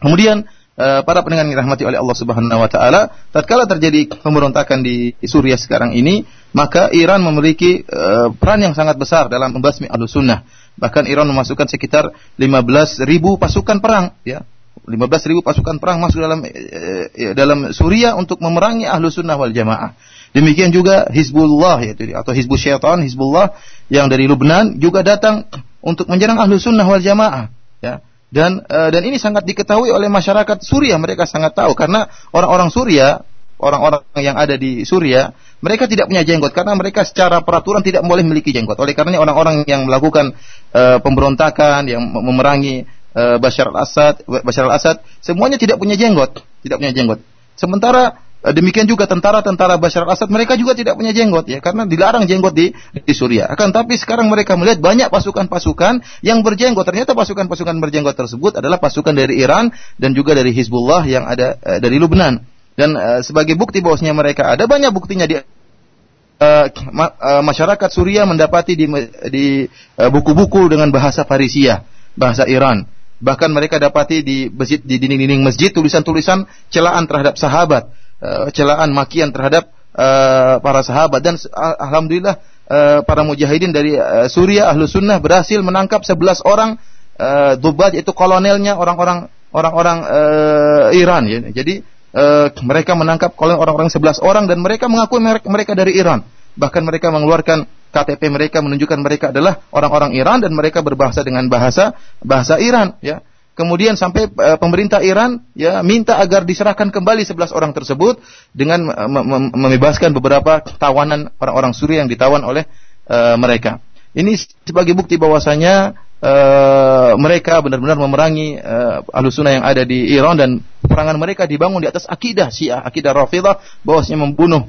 Kemudian uh, para pendengar yang dirahmati oleh Allah Subhanahu wa taala tatkala terjadi pemberontakan di Suriah sekarang ini maka Iran memiliki uh, peran yang sangat besar dalam membasmi Ahlussunnah Bahkan Iran memasukkan sekitar 15 ribu pasukan perang, ya. 15 ribu pasukan perang masuk dalam eh, dalam Suriah untuk memerangi ahlu sunnah wal jamaah. Demikian juga Hizbullah yaitu atau Hizbul Syaitan, Hizbullah yang dari Lubnan juga datang untuk menyerang ahlu sunnah wal jamaah. Ya. Dan uh, dan ini sangat diketahui oleh masyarakat Suriah. Mereka sangat tahu karena orang-orang Suriah, orang-orang yang ada di Suriah mereka tidak punya jenggot karena mereka secara peraturan tidak boleh memiliki jenggot. Oleh karenanya orang-orang yang melakukan uh, pemberontakan, yang memerangi uh, Bashar al-Assad, Bashar al-Assad, semuanya tidak punya jenggot, tidak punya jenggot. Sementara uh, demikian juga tentara-tentara Bashar al-Assad, mereka juga tidak punya jenggot ya, karena dilarang jenggot di di Suriah. Akan tapi sekarang mereka melihat banyak pasukan-pasukan yang berjenggot. Ternyata pasukan-pasukan berjenggot tersebut adalah pasukan dari Iran dan juga dari Hizbullah yang ada uh, dari Lubnan. Dan uh, sebagai bukti bahwasanya mereka ada banyak buktinya di uh, ma uh, masyarakat Suriah mendapati di di buku-buku uh, dengan bahasa Farisia, bahasa Iran. Bahkan mereka dapati di masjid di dinding-dinding masjid tulisan-tulisan celaan terhadap sahabat, uh, celaan makian terhadap uh, para sahabat dan uh, alhamdulillah uh, para mujahidin dari uh, Suriah ahlu sunnah berhasil menangkap 11 orang uh, dubat yaitu kolonelnya orang-orang orang-orang uh, Iran ya. Jadi uh, mereka menangkap oleh orang-orang 11 orang dan mereka mengakui mereka dari Iran. Bahkan mereka mengeluarkan KTP mereka menunjukkan mereka adalah orang-orang Iran dan mereka berbahasa dengan bahasa bahasa Iran ya. Kemudian sampai uh, pemerintah Iran ya minta agar diserahkan kembali 11 orang tersebut dengan uh, membebaskan beberapa tawanan orang-orang Suriah yang ditawan oleh uh, mereka. Ini sebagai bukti bahwasanya uh, mereka benar-benar memerangi uh, ahlu sunnah yang ada di Iran dan perangan mereka dibangun di atas akidah Syiah, akidah Rafidah bahwasanya membunuh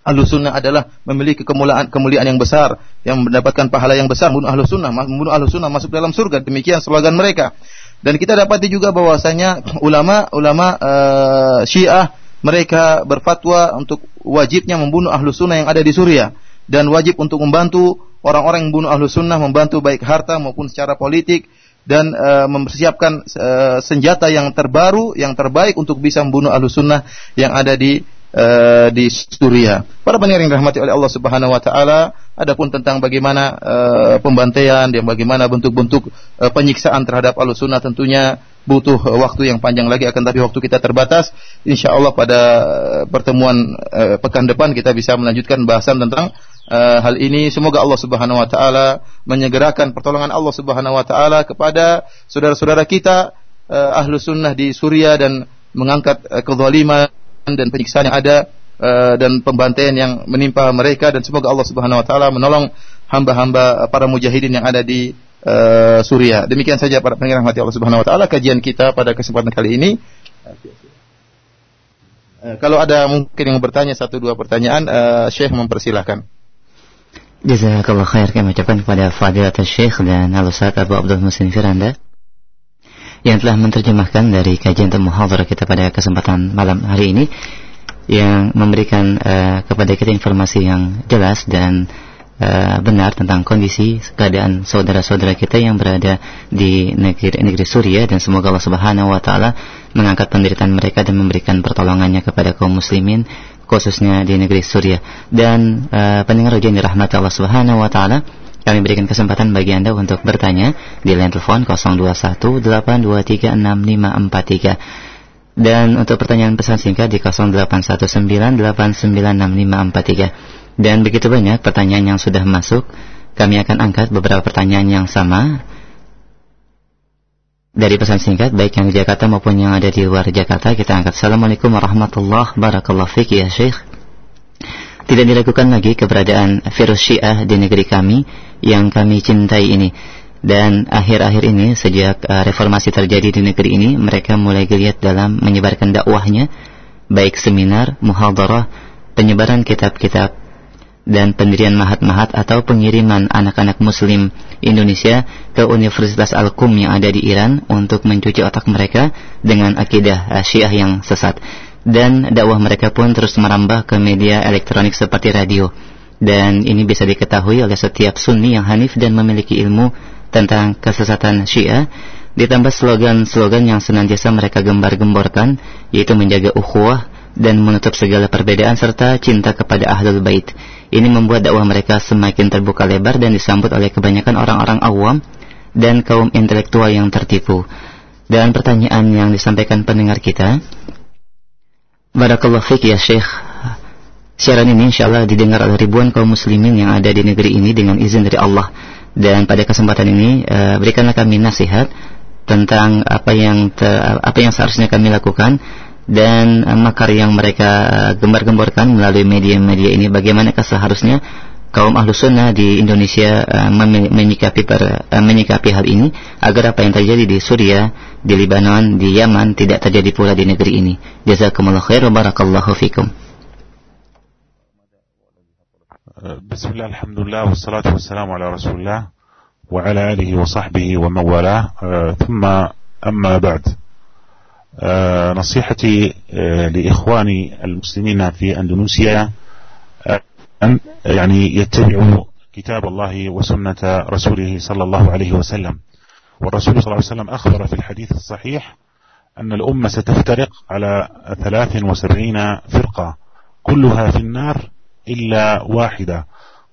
ahlu sunnah adalah memiliki kemuliaan kemuliaan yang besar yang mendapatkan pahala yang besar membunuh ahlu sunnah membunuh ahlu sunnah masuk dalam surga demikian slogan mereka. Dan kita dapati juga bahwasanya ulama ulama uh, Syiah mereka berfatwa untuk wajibnya membunuh ahlu sunnah yang ada di Suriah dan wajib untuk membantu orang-orang yang membunuh ahlu sunnah membantu baik harta maupun secara politik dan uh, mempersiapkan uh, senjata yang terbaru yang terbaik untuk bisa membunuh ahlu sunnah yang ada di uh, di Suriah. Para pendengar yang dirahmati oleh Allah Subhanahu wa taala, adapun tentang bagaimana uh, pembantaian dan bagaimana bentuk-bentuk uh, penyiksaan terhadap Ahlussunnah tentunya butuh waktu yang panjang lagi akan tapi waktu kita terbatas. Insya Allah pada pertemuan pekan depan kita bisa melanjutkan bahasan tentang uh, hal ini. Semoga Allah Subhanahu wa taala menyegerakan pertolongan Allah Subhanahu wa taala kepada saudara-saudara kita uh, ahlu sunnah di Suriah dan mengangkat uh, kezaliman dan penyiksaan yang ada uh, dan pembantaian yang menimpa mereka dan semoga Allah Subhanahu wa taala menolong hamba-hamba para mujahidin yang ada di uh, Suriah. Demikian saja para pendengar rahmati Allah Subhanahu wa taala kajian kita pada kesempatan kali ini. Kalau ada mungkin yang bertanya satu dua pertanyaan, uh, Syekh mempersilahkan. Jazakallah khair. Kami ucapkan kepada Fadilat Syekh dan Al-Ustaz Abu Abdul Musin Firanda yang telah menerjemahkan dari kajian muhadharah kita pada kesempatan malam hari ini yang memberikan uh, kepada kita informasi yang jelas dan uh, benar tentang kondisi keadaan saudara-saudara kita yang berada di negeri negeri Suriah dan semoga Allah Subhanahu wa taala mengangkat penderitaan mereka dan memberikan pertolongannya kepada kaum muslimin khususnya di negeri Suriah. Dan uh, pendengar ujian dirahmati Allah Subhanahu wa taala kami berikan kesempatan bagi Anda untuk bertanya di line telepon 0218236543 dan untuk pertanyaan pesan singkat di 0819896543 dan begitu banyak pertanyaan yang sudah masuk kami akan angkat beberapa pertanyaan yang sama dari pesan singkat baik yang di Jakarta maupun yang ada di luar Jakarta kita angkat. Assalamualaikum warahmatullahi wabarakatuh. Ya Syekh. Tidak diragukan lagi keberadaan virus Syiah di negeri kami yang kami cintai ini. Dan akhir-akhir ini sejak uh, reformasi terjadi di negeri ini, mereka mulai geliat dalam menyebarkan dakwahnya, baik seminar, muhadarah, penyebaran kitab-kitab dan pendirian mahat-mahat atau pengiriman anak-anak muslim Indonesia ke Universitas Al-Qum yang ada di Iran untuk mencuci otak mereka dengan akidah uh, Syiah yang sesat dan dakwah mereka pun terus merambah ke media elektronik seperti radio. Dan ini bisa diketahui oleh setiap sunni yang hanif dan memiliki ilmu tentang kesesatan Syiah ditambah slogan-slogan yang senantiasa mereka gembar-gemborkan yaitu menjaga ukhuwah dan menutup segala perbedaan serta cinta kepada ahlul bait. Ini membuat dakwah mereka semakin terbuka lebar dan disambut oleh kebanyakan orang-orang awam dan kaum intelektual yang tertipu. Dan pertanyaan yang disampaikan pendengar kita, Barakallah fiqh ya Syekh. Siaran ini insya Allah didengar oleh ribuan kaum muslimin yang ada di negeri ini dengan izin dari Allah. Dan pada kesempatan ini uh, berikanlah kami nasihat tentang apa yang te, apa yang seharusnya kami lakukan dan eh, makar yang mereka eh, gembar-gemborkan melalui media-media ini bagaimanakah seharusnya kaum ahlu sunnah di Indonesia eh, menyikapi per, menyikapi hal ini agar apa yang terjadi di Suriah, di Lebanon, di Yaman tidak terjadi pula di negeri ini. Jazakumullah khair wa barakallahu fikum. Bismillah, alhamdulillah, wassalatu wassalamu ala rasulullah wa ala alihi wa sahbihi wa mawala, uh, thumma amma ba'd. نصيحتي لإخواني المسلمين في أندونيسيا أن يعني يتبعوا كتاب الله وسنة رسوله صلى الله عليه وسلم. والرسول صلى الله عليه وسلم أخبر في الحديث الصحيح أن الأمة ستفترق على 73 فرقة كلها في النار إلا واحدة.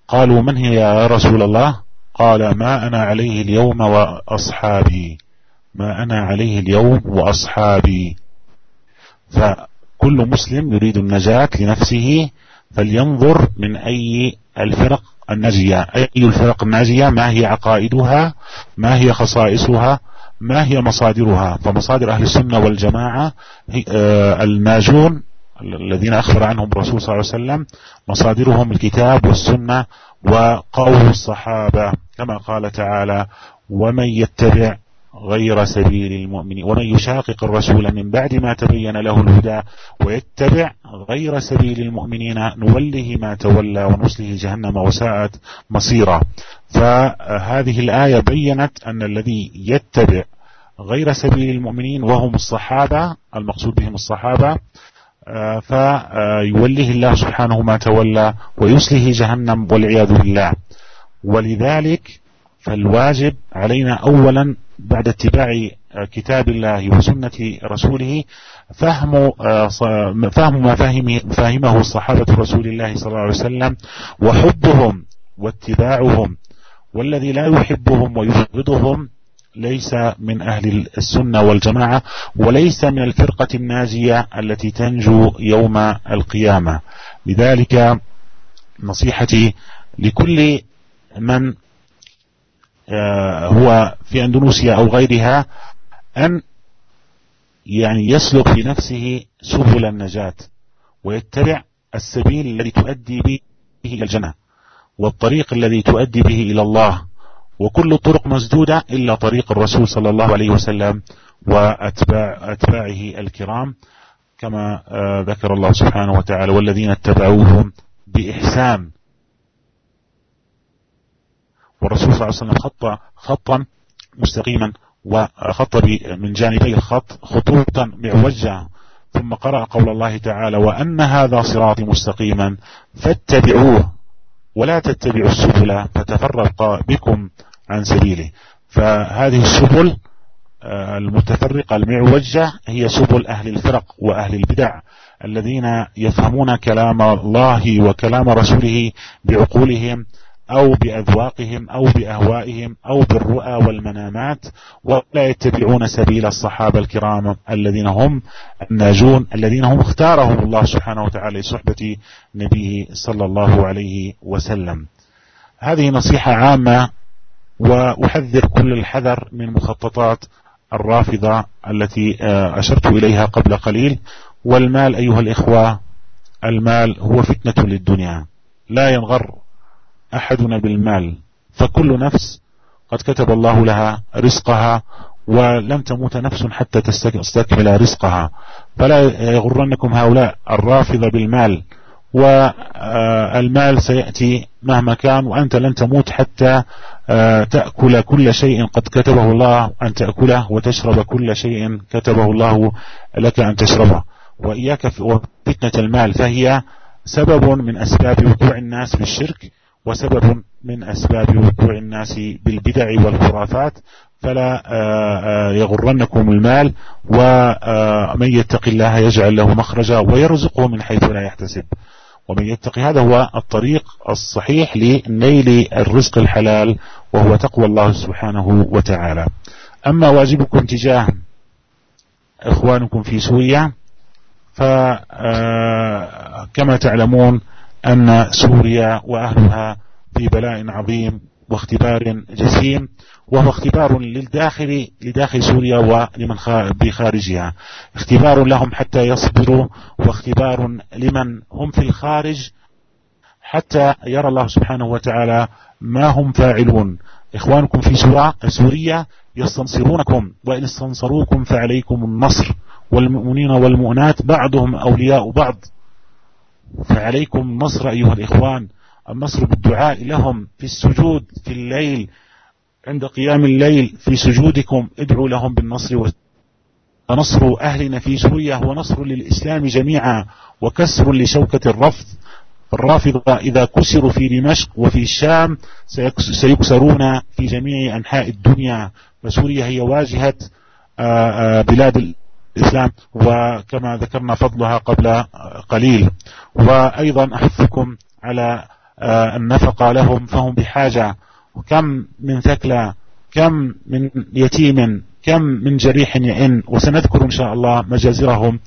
قالوا من هي يا رسول الله؟ قال ما أنا عليه اليوم وأصحابي. ما أنا عليه اليوم وأصحابي. فكل مسلم يريد النجاة لنفسه فلينظر من أي الفرق الناجية. أي الفرق الناجية؟ ما هي عقائدها؟ ما هي خصائصها؟ ما هي مصادرها؟ فمصادر أهل السنة والجماعة الناجون الذين أخبر عنهم الرسول صلى الله عليه وسلم مصادرهم الكتاب والسنة وقول الصحابة كما قال تعالى ومن يتبع غير سبيل المؤمنين. ومن يشاقق الرسول من بعد ما تبين له الهدى ويتبع غير سبيل المؤمنين نوله ما تولى ونسله جهنم وساءت مصيرا. فهذه الآية بينت أن الذي يتبع غير سبيل المؤمنين وهم الصحابة المقصود بهم الصحابة آه، فيوليه الله سبحانه ما تولى ويسله جهنم والعياذ بالله. ولذلك فالواجب علينا أولا بعد اتباع كتاب الله وسنة رسوله فهم آه، فهم ما فهمه الصحابة رسول الله صلى الله عليه وسلم وحبهم واتباعهم والذي لا يحبهم ويبغضهم ليس من أهل السنة والجماعة وليس من الفرقة الناجية التي تنجو يوم القيامة. لذلك نصيحتي لكل من هو في أندونيسيا أو غيرها أن يعني يسلك في نفسه سبل النجاة ويتبع السبيل الذي تؤدي به إلى الجنة والطريق الذي تؤدي به إلى الله. وكل الطرق مسدودة إلا طريق الرسول صلى الله عليه وسلم وأتباع أتباعه الكرام. كما آه، ذكر الله سبحانه وتعالى والذين اتبعوهم بإحسان والرسول صلى الله عليه وسلم خط خطا مستقيما وخط من جانبي الخط خطوطا معوجة ثم قرأ قول الله تعالى وأن هذا صراطي مستقيما فاتبعوه ولا تتبعوا السبل فتفرق بكم عن سبيله. فهذه السبل آه، المتفرقة المعوجة هي سبل أهل الفرق وأهل البدع الذين يفهمون كلام الله وكلام رسوله بعقولهم أو بأذواقهم أو بأهوائهم أو بالرؤى والمنامات ولا يتبعون سبيل الصحابة الكرام الذين هم الناجون الذين هم اختارهم الله سبحانه وتعالى لصحبة نبيه صلى الله عليه وسلم. هذه نصيحة عامة وأحذر كل الحذر من مخططات الرافضة التي آه، أشرت إليها قبل قليل. والمال أيها الإخوة المال هو فتنة للدنيا. لا ينغر أحدنا بالمال فكل نفس قد كتب الله لها رزقها ولم تموت نفس حتى تستكمل رزقها. فلا يغرنكم هؤلاء الرافضة بالمال والمال سيأتي مهما كان وأنت لن تموت حتى آه، تأكل كل شيء قد كتبه الله أن تأكله وتشرب كل شيء كتبه الله لك أن تشربه. وإياك فتنة المال فهي سبب من أسباب وقوع الناس في الشرك وسبب من أسباب وقوع الناس بالبدع والخرافات فلا آه، آه، يغرنكم المال ومن يتق الله يجعل له مخرجا ويرزقه من حيث لا يحتسب. ومن يتقي هذا هو الطريق الصحيح لنيل الرزق الحلال وهو تقوى الله سبحانه وتعالى. أما واجبكم تجاه إخوانكم في سوريا فكما آه، تعلمون أن سوريا وأهلها في بلاء عظيم واختبار جسيم وهو اختبار للداخل لداخل سوريا ولمن بخارجها. اختبار لهم حتى يصبروا واختبار لمن هم في الخارج حتى يرى الله سبحانه وتعالى ما هم فاعلون. إخوانكم في سوريا يستنصرونكم وإن استنصروكم فعليكم النصر. والمؤمنين والمؤنات بعضهم أولياء بعض. فعليكم النصر أيها الإخوان. النصر بالدعاء لهم في السجود في الليل عند قيام الليل في سجودكم. ادعوا لهم بالنصر ونصر أهلنا في سوريا هو نصر للإسلام جميعا وكسر لشوكة الرفض. الرافضة إذا كسروا في دمشق وفي الشام سيكسرون في جميع أنحاء الدنيا. فسوريا هي واجهة آه، آه، بلاد الإسلام وكما ذكرنا فضلها قبل قليل. وأيضا أحثكم على آه، النفقة لهم فهم بحاجة. وكم من ثكلى كم من يتيم كم من جريح يئن. وسنذكر إن شاء الله مجازرهم.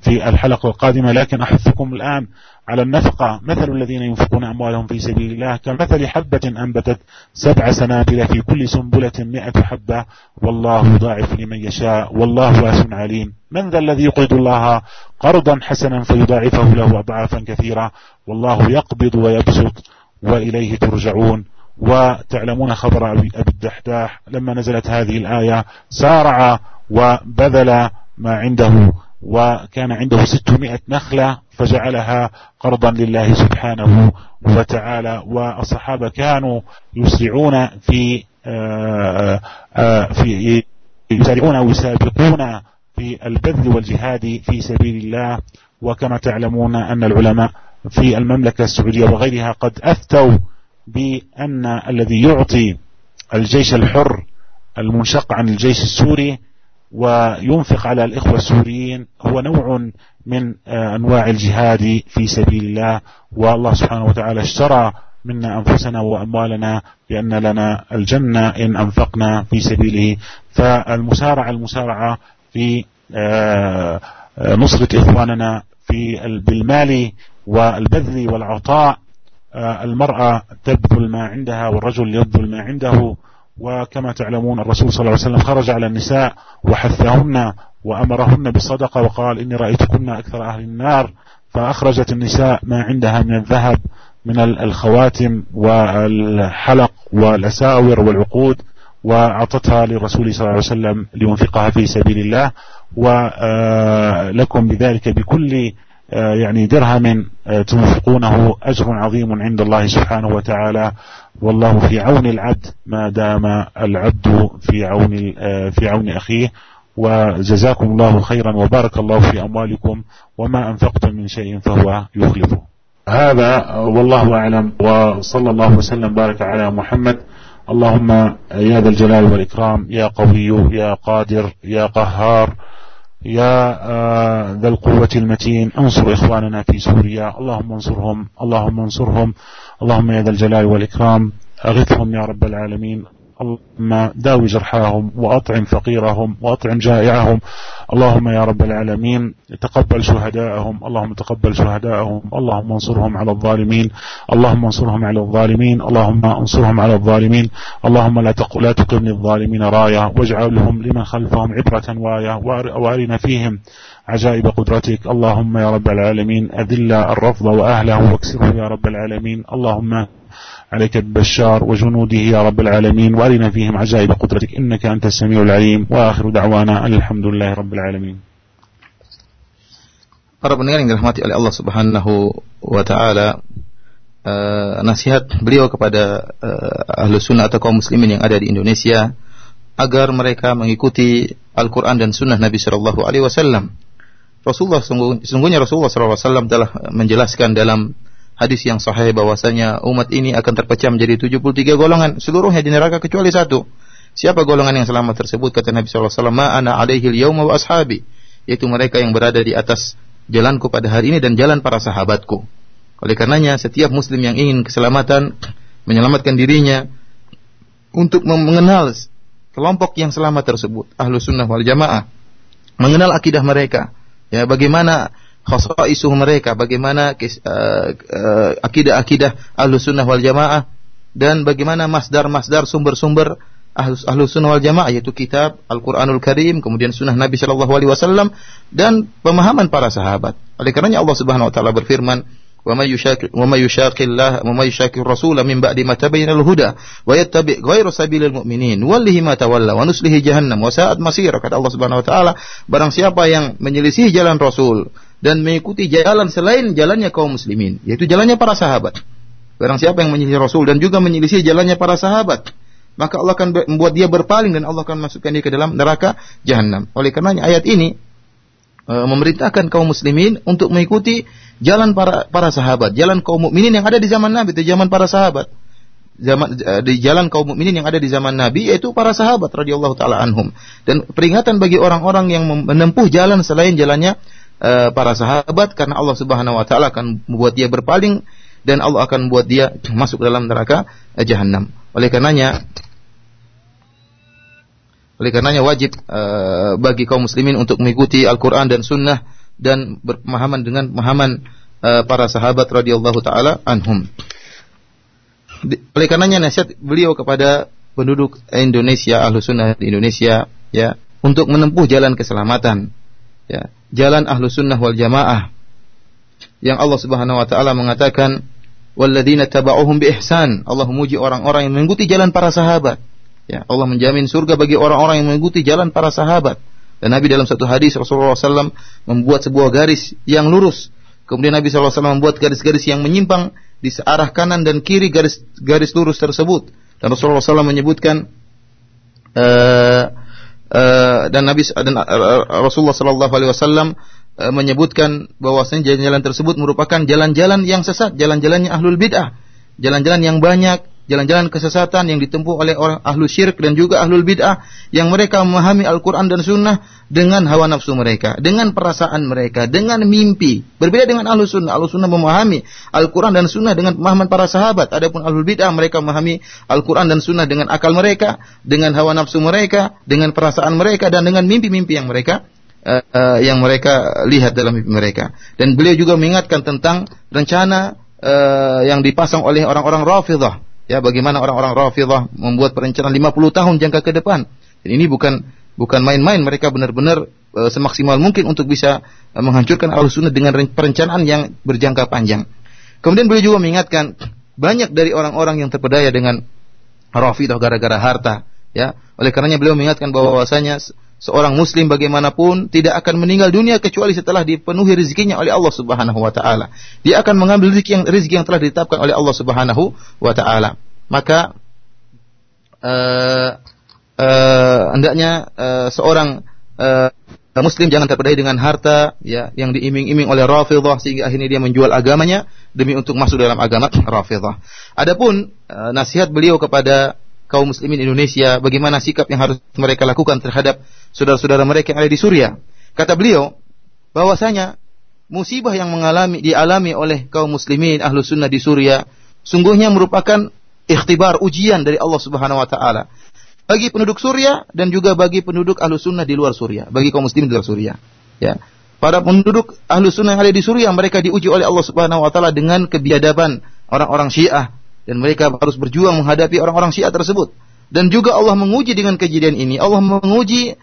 في الحلقة القادمة لكن أحثكم الآن على النفقة. مثل الذين ينفقون أموالهم في سبيل الله كمثل حبة أنبتت سبع سنابل في كل سنبلة مئة حبة. والله يضاعف لمن يشاء والله واسع عليم. من ذا الذي يقرض الله قرضا حسنا فيضاعفه له أضعافا كثيرة؟ والله يقبض ويبسط وإليه ترجعون. وتعلمون خبر أبي الدحداح لما نزلت هذه الآية سارع وبذل ما عنده. وكان عنده ستمائة نخلة فجعلها قرضا لله سبحانه وتعالى والصحابة كانوا يسرعون في آه، آه، في يسارعون ويسابقون في البذل والجهاد في سبيل الله. وكما تعلمون أن العلماء في المملكة السعودية وغيرها قد أفتوا بأن الذي يعطي الجيش الحر المنشق عن الجيش السوري وينفق على الإخوة السوريين هو نوع من آه، أنواع الجهاد في سبيل الله والله سبحانه وتعالى اشترى منا أنفسنا وأموالنا بأن لنا الجنة إن أنفقنا في سبيله. فالمسارعة المسارعة في آه، آه، نصرة إخواننا في بالمال والبذل والعطاء المرأة تبذل ما عندها والرجل يبذل ما عنده وكما تعلمون الرسول صلى الله عليه وسلم خرج على النساء وحثهن وأمرهن بالصدقة وقال إني رأيتكن أكثر أهل النار فأخرجت النساء ما عندها من الذهب من الخواتم والحلق والأساور والعقود وأعطتها للرسول صلى الله عليه وسلم لينفقها في سبيل الله ولكم بذلك بكل آه، يعني درهم آه، تنفقونه أجر عظيم عند الله سبحانه وتعالى. والله في عون العبد ما دام العبد في عون آه، في عون أخيه وجزاكم الله خيرا وبارك الله في أموالكم وما أنفقتم من شيء فهو يخلفه هذا والله أعلم وصلى الله وسلم بارك على محمد. اللهم يا ذا الجلال والإكرام يا قوي يا قادر يا قهار يا آه، ذا القوة المتين انصر إخواننا في سوريا. اللهم انصرهم اللهم انصرهم. اللهم يا ذا الجلال والإكرام. أغثهم يا رب العالمين. اللهم داوي جرحاهم وأطعم فقيرهم وأطعم جائعهم. اللهم يا رب العالمين تقبل شهداءهم. اللهم تقبل شهداءهم. اللهم انصرهم على الظالمين. اللهم انصرهم على الظالمين. اللهم انصرهم على الظالمين. اللهم لا لا تقم للظالمين راية. واجعلهم لمن خلفهم عبرة واية. وأرنا فيهم عجائب قدرتك. اللهم يا رب العالمين أذل الرفض وأهله. واكسره يا رب العالمين. اللهم عليك ببشار وجنوده يا رب العالمين وارنا فيهم عجائب قدرتك إنك أنت السميع العليم وآخر دعوانا أن الحمد لله رب العالمين Para pendengar yang dirahmati oleh Allah Subhanahu wa taala, uh, nasihat beliau kepada uh, ahlu sunnah atau kaum muslimin yang ada di Indonesia agar mereka mengikuti Al-Quran dan Sunnah Nabi Shallallahu Alaihi Wasallam. Rasulullah sungguhnya Rasulullah Shallallahu Alaihi Wasallam telah menjelaskan dalam hadis yang sahih bahwasanya umat ini akan terpecah menjadi 73 golongan, seluruhnya di neraka kecuali satu. Siapa golongan yang selamat tersebut kata Nabi sallallahu alaihi wasallam, "Ana alaihi al-yauma wa ashabi." Yaitu mereka yang berada di atas jalanku pada hari ini dan jalan para sahabatku. Oleh karenanya setiap muslim yang ingin keselamatan menyelamatkan dirinya untuk mengenal kelompok yang selamat tersebut, ahlu sunnah wal jamaah, mengenal akidah mereka, ya bagaimana khasaisuh mereka, bagaimana uh, uh, akidah-akidah ahlu sunnah wal jamaah dan bagaimana masdar-masdar sumber-sumber ahlu, ahlu sunnah wal jamaah yaitu kitab Al-Quranul Karim, kemudian sunnah Nabi Shallallahu Alaihi Wasallam dan pemahaman para sahabat. Oleh karenanya Allah Subhanahu Wa Taala berfirman, وما يشاكل وما يشاكل الله وما يشاكل الرسول من بعد ما تبين الهدى ويتبع غير سبيل المؤمنين وله ما تولى ونسله جهنم وساءت مصير kata Allah Subhanahu wa taala barang siapa yang menyelisih jalan Rasul dan mengikuti jalan selain jalannya kaum muslimin yaitu jalannya para sahabat barang siapa yang menyelisih Rasul dan juga menyelisih jalannya para sahabat maka Allah akan membuat dia berpaling dan Allah akan masukkan dia ke dalam neraka jahanam oleh karenanya ayat ini e, memerintahkan kaum muslimin untuk mengikuti jalan para para sahabat, jalan kaum mukminin yang ada di zaman Nabi, itu zaman para sahabat. Zaman eh, di jalan kaum mukminin yang ada di zaman Nabi yaitu para sahabat radhiyallahu taala anhum. Dan peringatan bagi orang-orang yang menempuh jalan selain jalannya uh, para sahabat karena Allah Subhanahu wa taala akan membuat dia berpaling dan Allah akan membuat dia masuk dalam neraka uh, jahanam. Oleh karenanya oleh karenanya wajib uh, bagi kaum muslimin untuk mengikuti Al-Qur'an dan sunnah dan berpemahaman dengan pemahaman para sahabat radhiyallahu taala anhum. Oleh karenanya nasihat beliau kepada penduduk Indonesia, ahlu sunnah di Indonesia, ya, untuk menempuh jalan keselamatan, ya, jalan ahlu sunnah wal jamaah, yang Allah Subhanahu Wa Taala mengatakan, walladzina taba'uhum bi ihsan. Allah memuji orang-orang yang mengikuti jalan para sahabat. Ya, Allah menjamin surga bagi orang-orang yang mengikuti jalan para sahabat. Dan Nabi dalam satu hadis Rasulullah SAW membuat sebuah garis yang lurus. Kemudian Nabi SAW membuat garis-garis yang menyimpang di searah kanan dan kiri garis garis lurus tersebut. Dan Rasulullah SAW menyebutkan uh, uh, dan Nabi dan uh, Rasulullah SAW uh, menyebutkan bahwasanya jalan-jalan tersebut merupakan jalan-jalan yang sesat, jalan-jalannya ahlul bid'ah, jalan-jalan yang banyak jalan-jalan kesesatan yang ditempuh oleh orang ahlu syirik dan juga ahlul bid'ah yang mereka memahami Al-Quran dan Sunnah dengan hawa nafsu mereka, dengan perasaan mereka, dengan mimpi. Berbeda dengan ahlu sunnah. Ahlu sunnah memahami Al-Quran dan Sunnah dengan pemahaman para sahabat. Adapun ahlul bid'ah mereka memahami Al-Quran dan Sunnah dengan akal mereka, dengan hawa nafsu mereka, dengan perasaan mereka dan dengan mimpi-mimpi yang mereka uh, uh, yang mereka lihat dalam mimpi mereka. Dan beliau juga mengingatkan tentang rencana uh, yang dipasang oleh orang-orang Rafidah Ya, bagaimana orang-orang Rafidhah membuat perencanaan 50 tahun jangka ke depan. Dan ini bukan bukan main-main, mereka benar-benar e, semaksimal mungkin untuk bisa e, menghancurkan Ahlussunnah dengan perencanaan yang berjangka panjang. Kemudian beliau juga mengingatkan banyak dari orang-orang yang terpedaya dengan Rafidhah gara-gara harta, ya. Oleh karenanya beliau mengingatkan bahwa bahwasanya seorang muslim bagaimanapun tidak akan meninggal dunia kecuali setelah dipenuhi rezekinya oleh Allah Subhanahu wa taala. Dia akan mengambil rezeki yang rezeki yang telah ditetapkan oleh Allah Subhanahu wa taala. Maka uh, uh, hendaknya uh, seorang uh, muslim jangan terpedaya dengan harta ya yang diiming-iming oleh Rafidhah sehingga akhirnya dia menjual agamanya demi untuk masuk dalam agama Rafidhah. Adapun uh, nasihat beliau kepada kaum muslimin Indonesia bagaimana sikap yang harus mereka lakukan terhadap saudara-saudara mereka yang ada di Suriah. Kata beliau bahwasanya musibah yang mengalami dialami oleh kaum muslimin ahlu sunnah di Suriah sungguhnya merupakan ikhtibar ujian dari Allah Subhanahu wa taala bagi penduduk Suriah dan juga bagi penduduk ahlu sunnah di luar Suriah, bagi kaum muslimin di luar Suriah. Ya. Para penduduk ahlu sunnah yang ada di Suriah mereka diuji oleh Allah Subhanahu wa taala dengan kebiadaban orang-orang Syiah dan mereka harus berjuang menghadapi orang-orang Syiah tersebut. Dan juga Allah menguji dengan kejadian ini. Allah menguji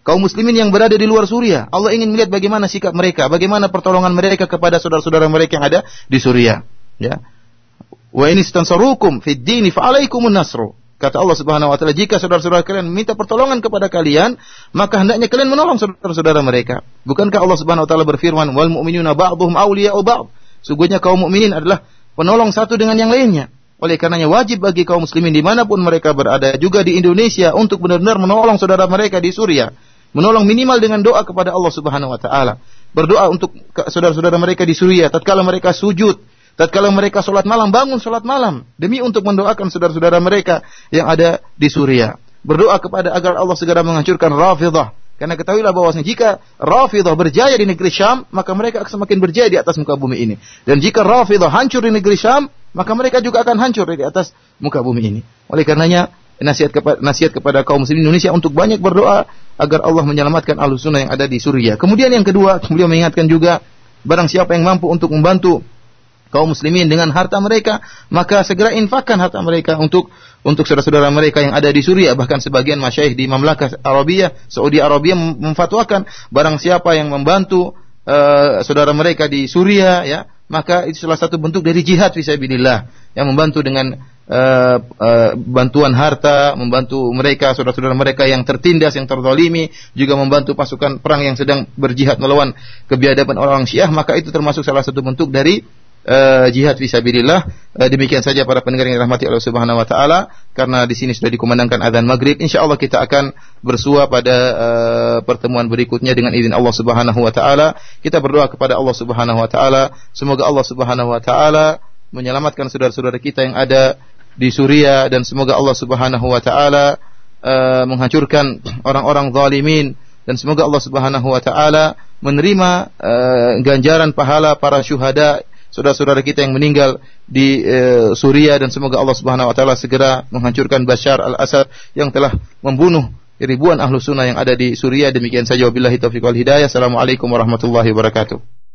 kaum muslimin yang berada di luar Suriah. Allah ingin melihat bagaimana sikap mereka, bagaimana pertolongan mereka kepada saudara-saudara mereka yang ada di Suriah. Ya. Wa in istansarukum fid dini fa nasru. Kata Allah Subhanahu wa taala, jika saudara-saudara kalian meminta pertolongan kepada kalian, maka hendaknya kalian menolong saudara-saudara mereka. Bukankah Allah Subhanahu wa taala berfirman, "Wal mu'minuna ba'dhum awliya'u ba'd." Sungguhnya kaum mukminin adalah penolong satu dengan yang lainnya. Oleh karenanya wajib bagi kaum muslimin di mana pun mereka berada, juga di Indonesia, untuk benar-benar menolong saudara mereka di Suriah menolong minimal dengan doa kepada Allah Subhanahu wa taala. Berdoa untuk saudara-saudara mereka di Suriah tatkala mereka sujud, tatkala mereka salat malam bangun salat malam demi untuk mendoakan saudara-saudara mereka yang ada di Suriah. Berdoa kepada agar Allah segera menghancurkan Rafidhah. Karena ketahuilah bahwasanya jika Rafidhah berjaya di negeri Syam, maka mereka akan semakin berjaya di atas muka bumi ini. Dan jika Rafidhah hancur di negeri Syam, maka mereka juga akan hancur di atas muka bumi ini. Oleh karenanya, nasihat kepada nasihat kepada kaum muslimin Indonesia untuk banyak berdoa agar Allah menyelamatkan ahlu sunnah yang ada di Suriah. Kemudian yang kedua, beliau mengingatkan juga barang siapa yang mampu untuk membantu kaum muslimin dengan harta mereka, maka segera infakkan harta mereka untuk untuk saudara-saudara mereka yang ada di Suriah. Bahkan sebagian masyayikh di Mamlakah Arabia, Saudi Arabia memfatwakan barang siapa yang membantu uh, saudara mereka di Suriah ya, maka itu salah satu bentuk dari jihad fisabilillah yang membantu dengan uh, uh, bantuan harta, membantu mereka, saudara-saudara mereka yang tertindas, yang terzalimi, juga membantu pasukan perang yang sedang berjihad melawan kebiadaban orang Syiah, maka itu termasuk salah satu bentuk dari uh, jihad fisabilillah. Uh, demikian saja para pendengar yang dirahmati Allah Subhanahu wa taala, karena di sini sudah dikumandangkan azan maghrib, insyaallah kita akan bersua pada uh, pertemuan berikutnya dengan izin Allah Subhanahu wa taala. Kita berdoa kepada Allah Subhanahu wa taala, semoga Allah Subhanahu wa taala menyelamatkan saudara-saudara kita yang ada di Suriah dan semoga Allah Subhanahu wa taala uh, menghancurkan orang-orang zalimin dan semoga Allah Subhanahu wa taala menerima uh, ganjaran pahala para syuhada saudara-saudara kita yang meninggal di uh, Suriah dan semoga Allah Subhanahu wa taala segera menghancurkan Bashar al-Assad yang telah membunuh ribuan ahlu sunnah yang ada di Suriah. Demikian saja. Wabillahi taufiq wal hidayah. Assalamualaikum warahmatullahi wabarakatuh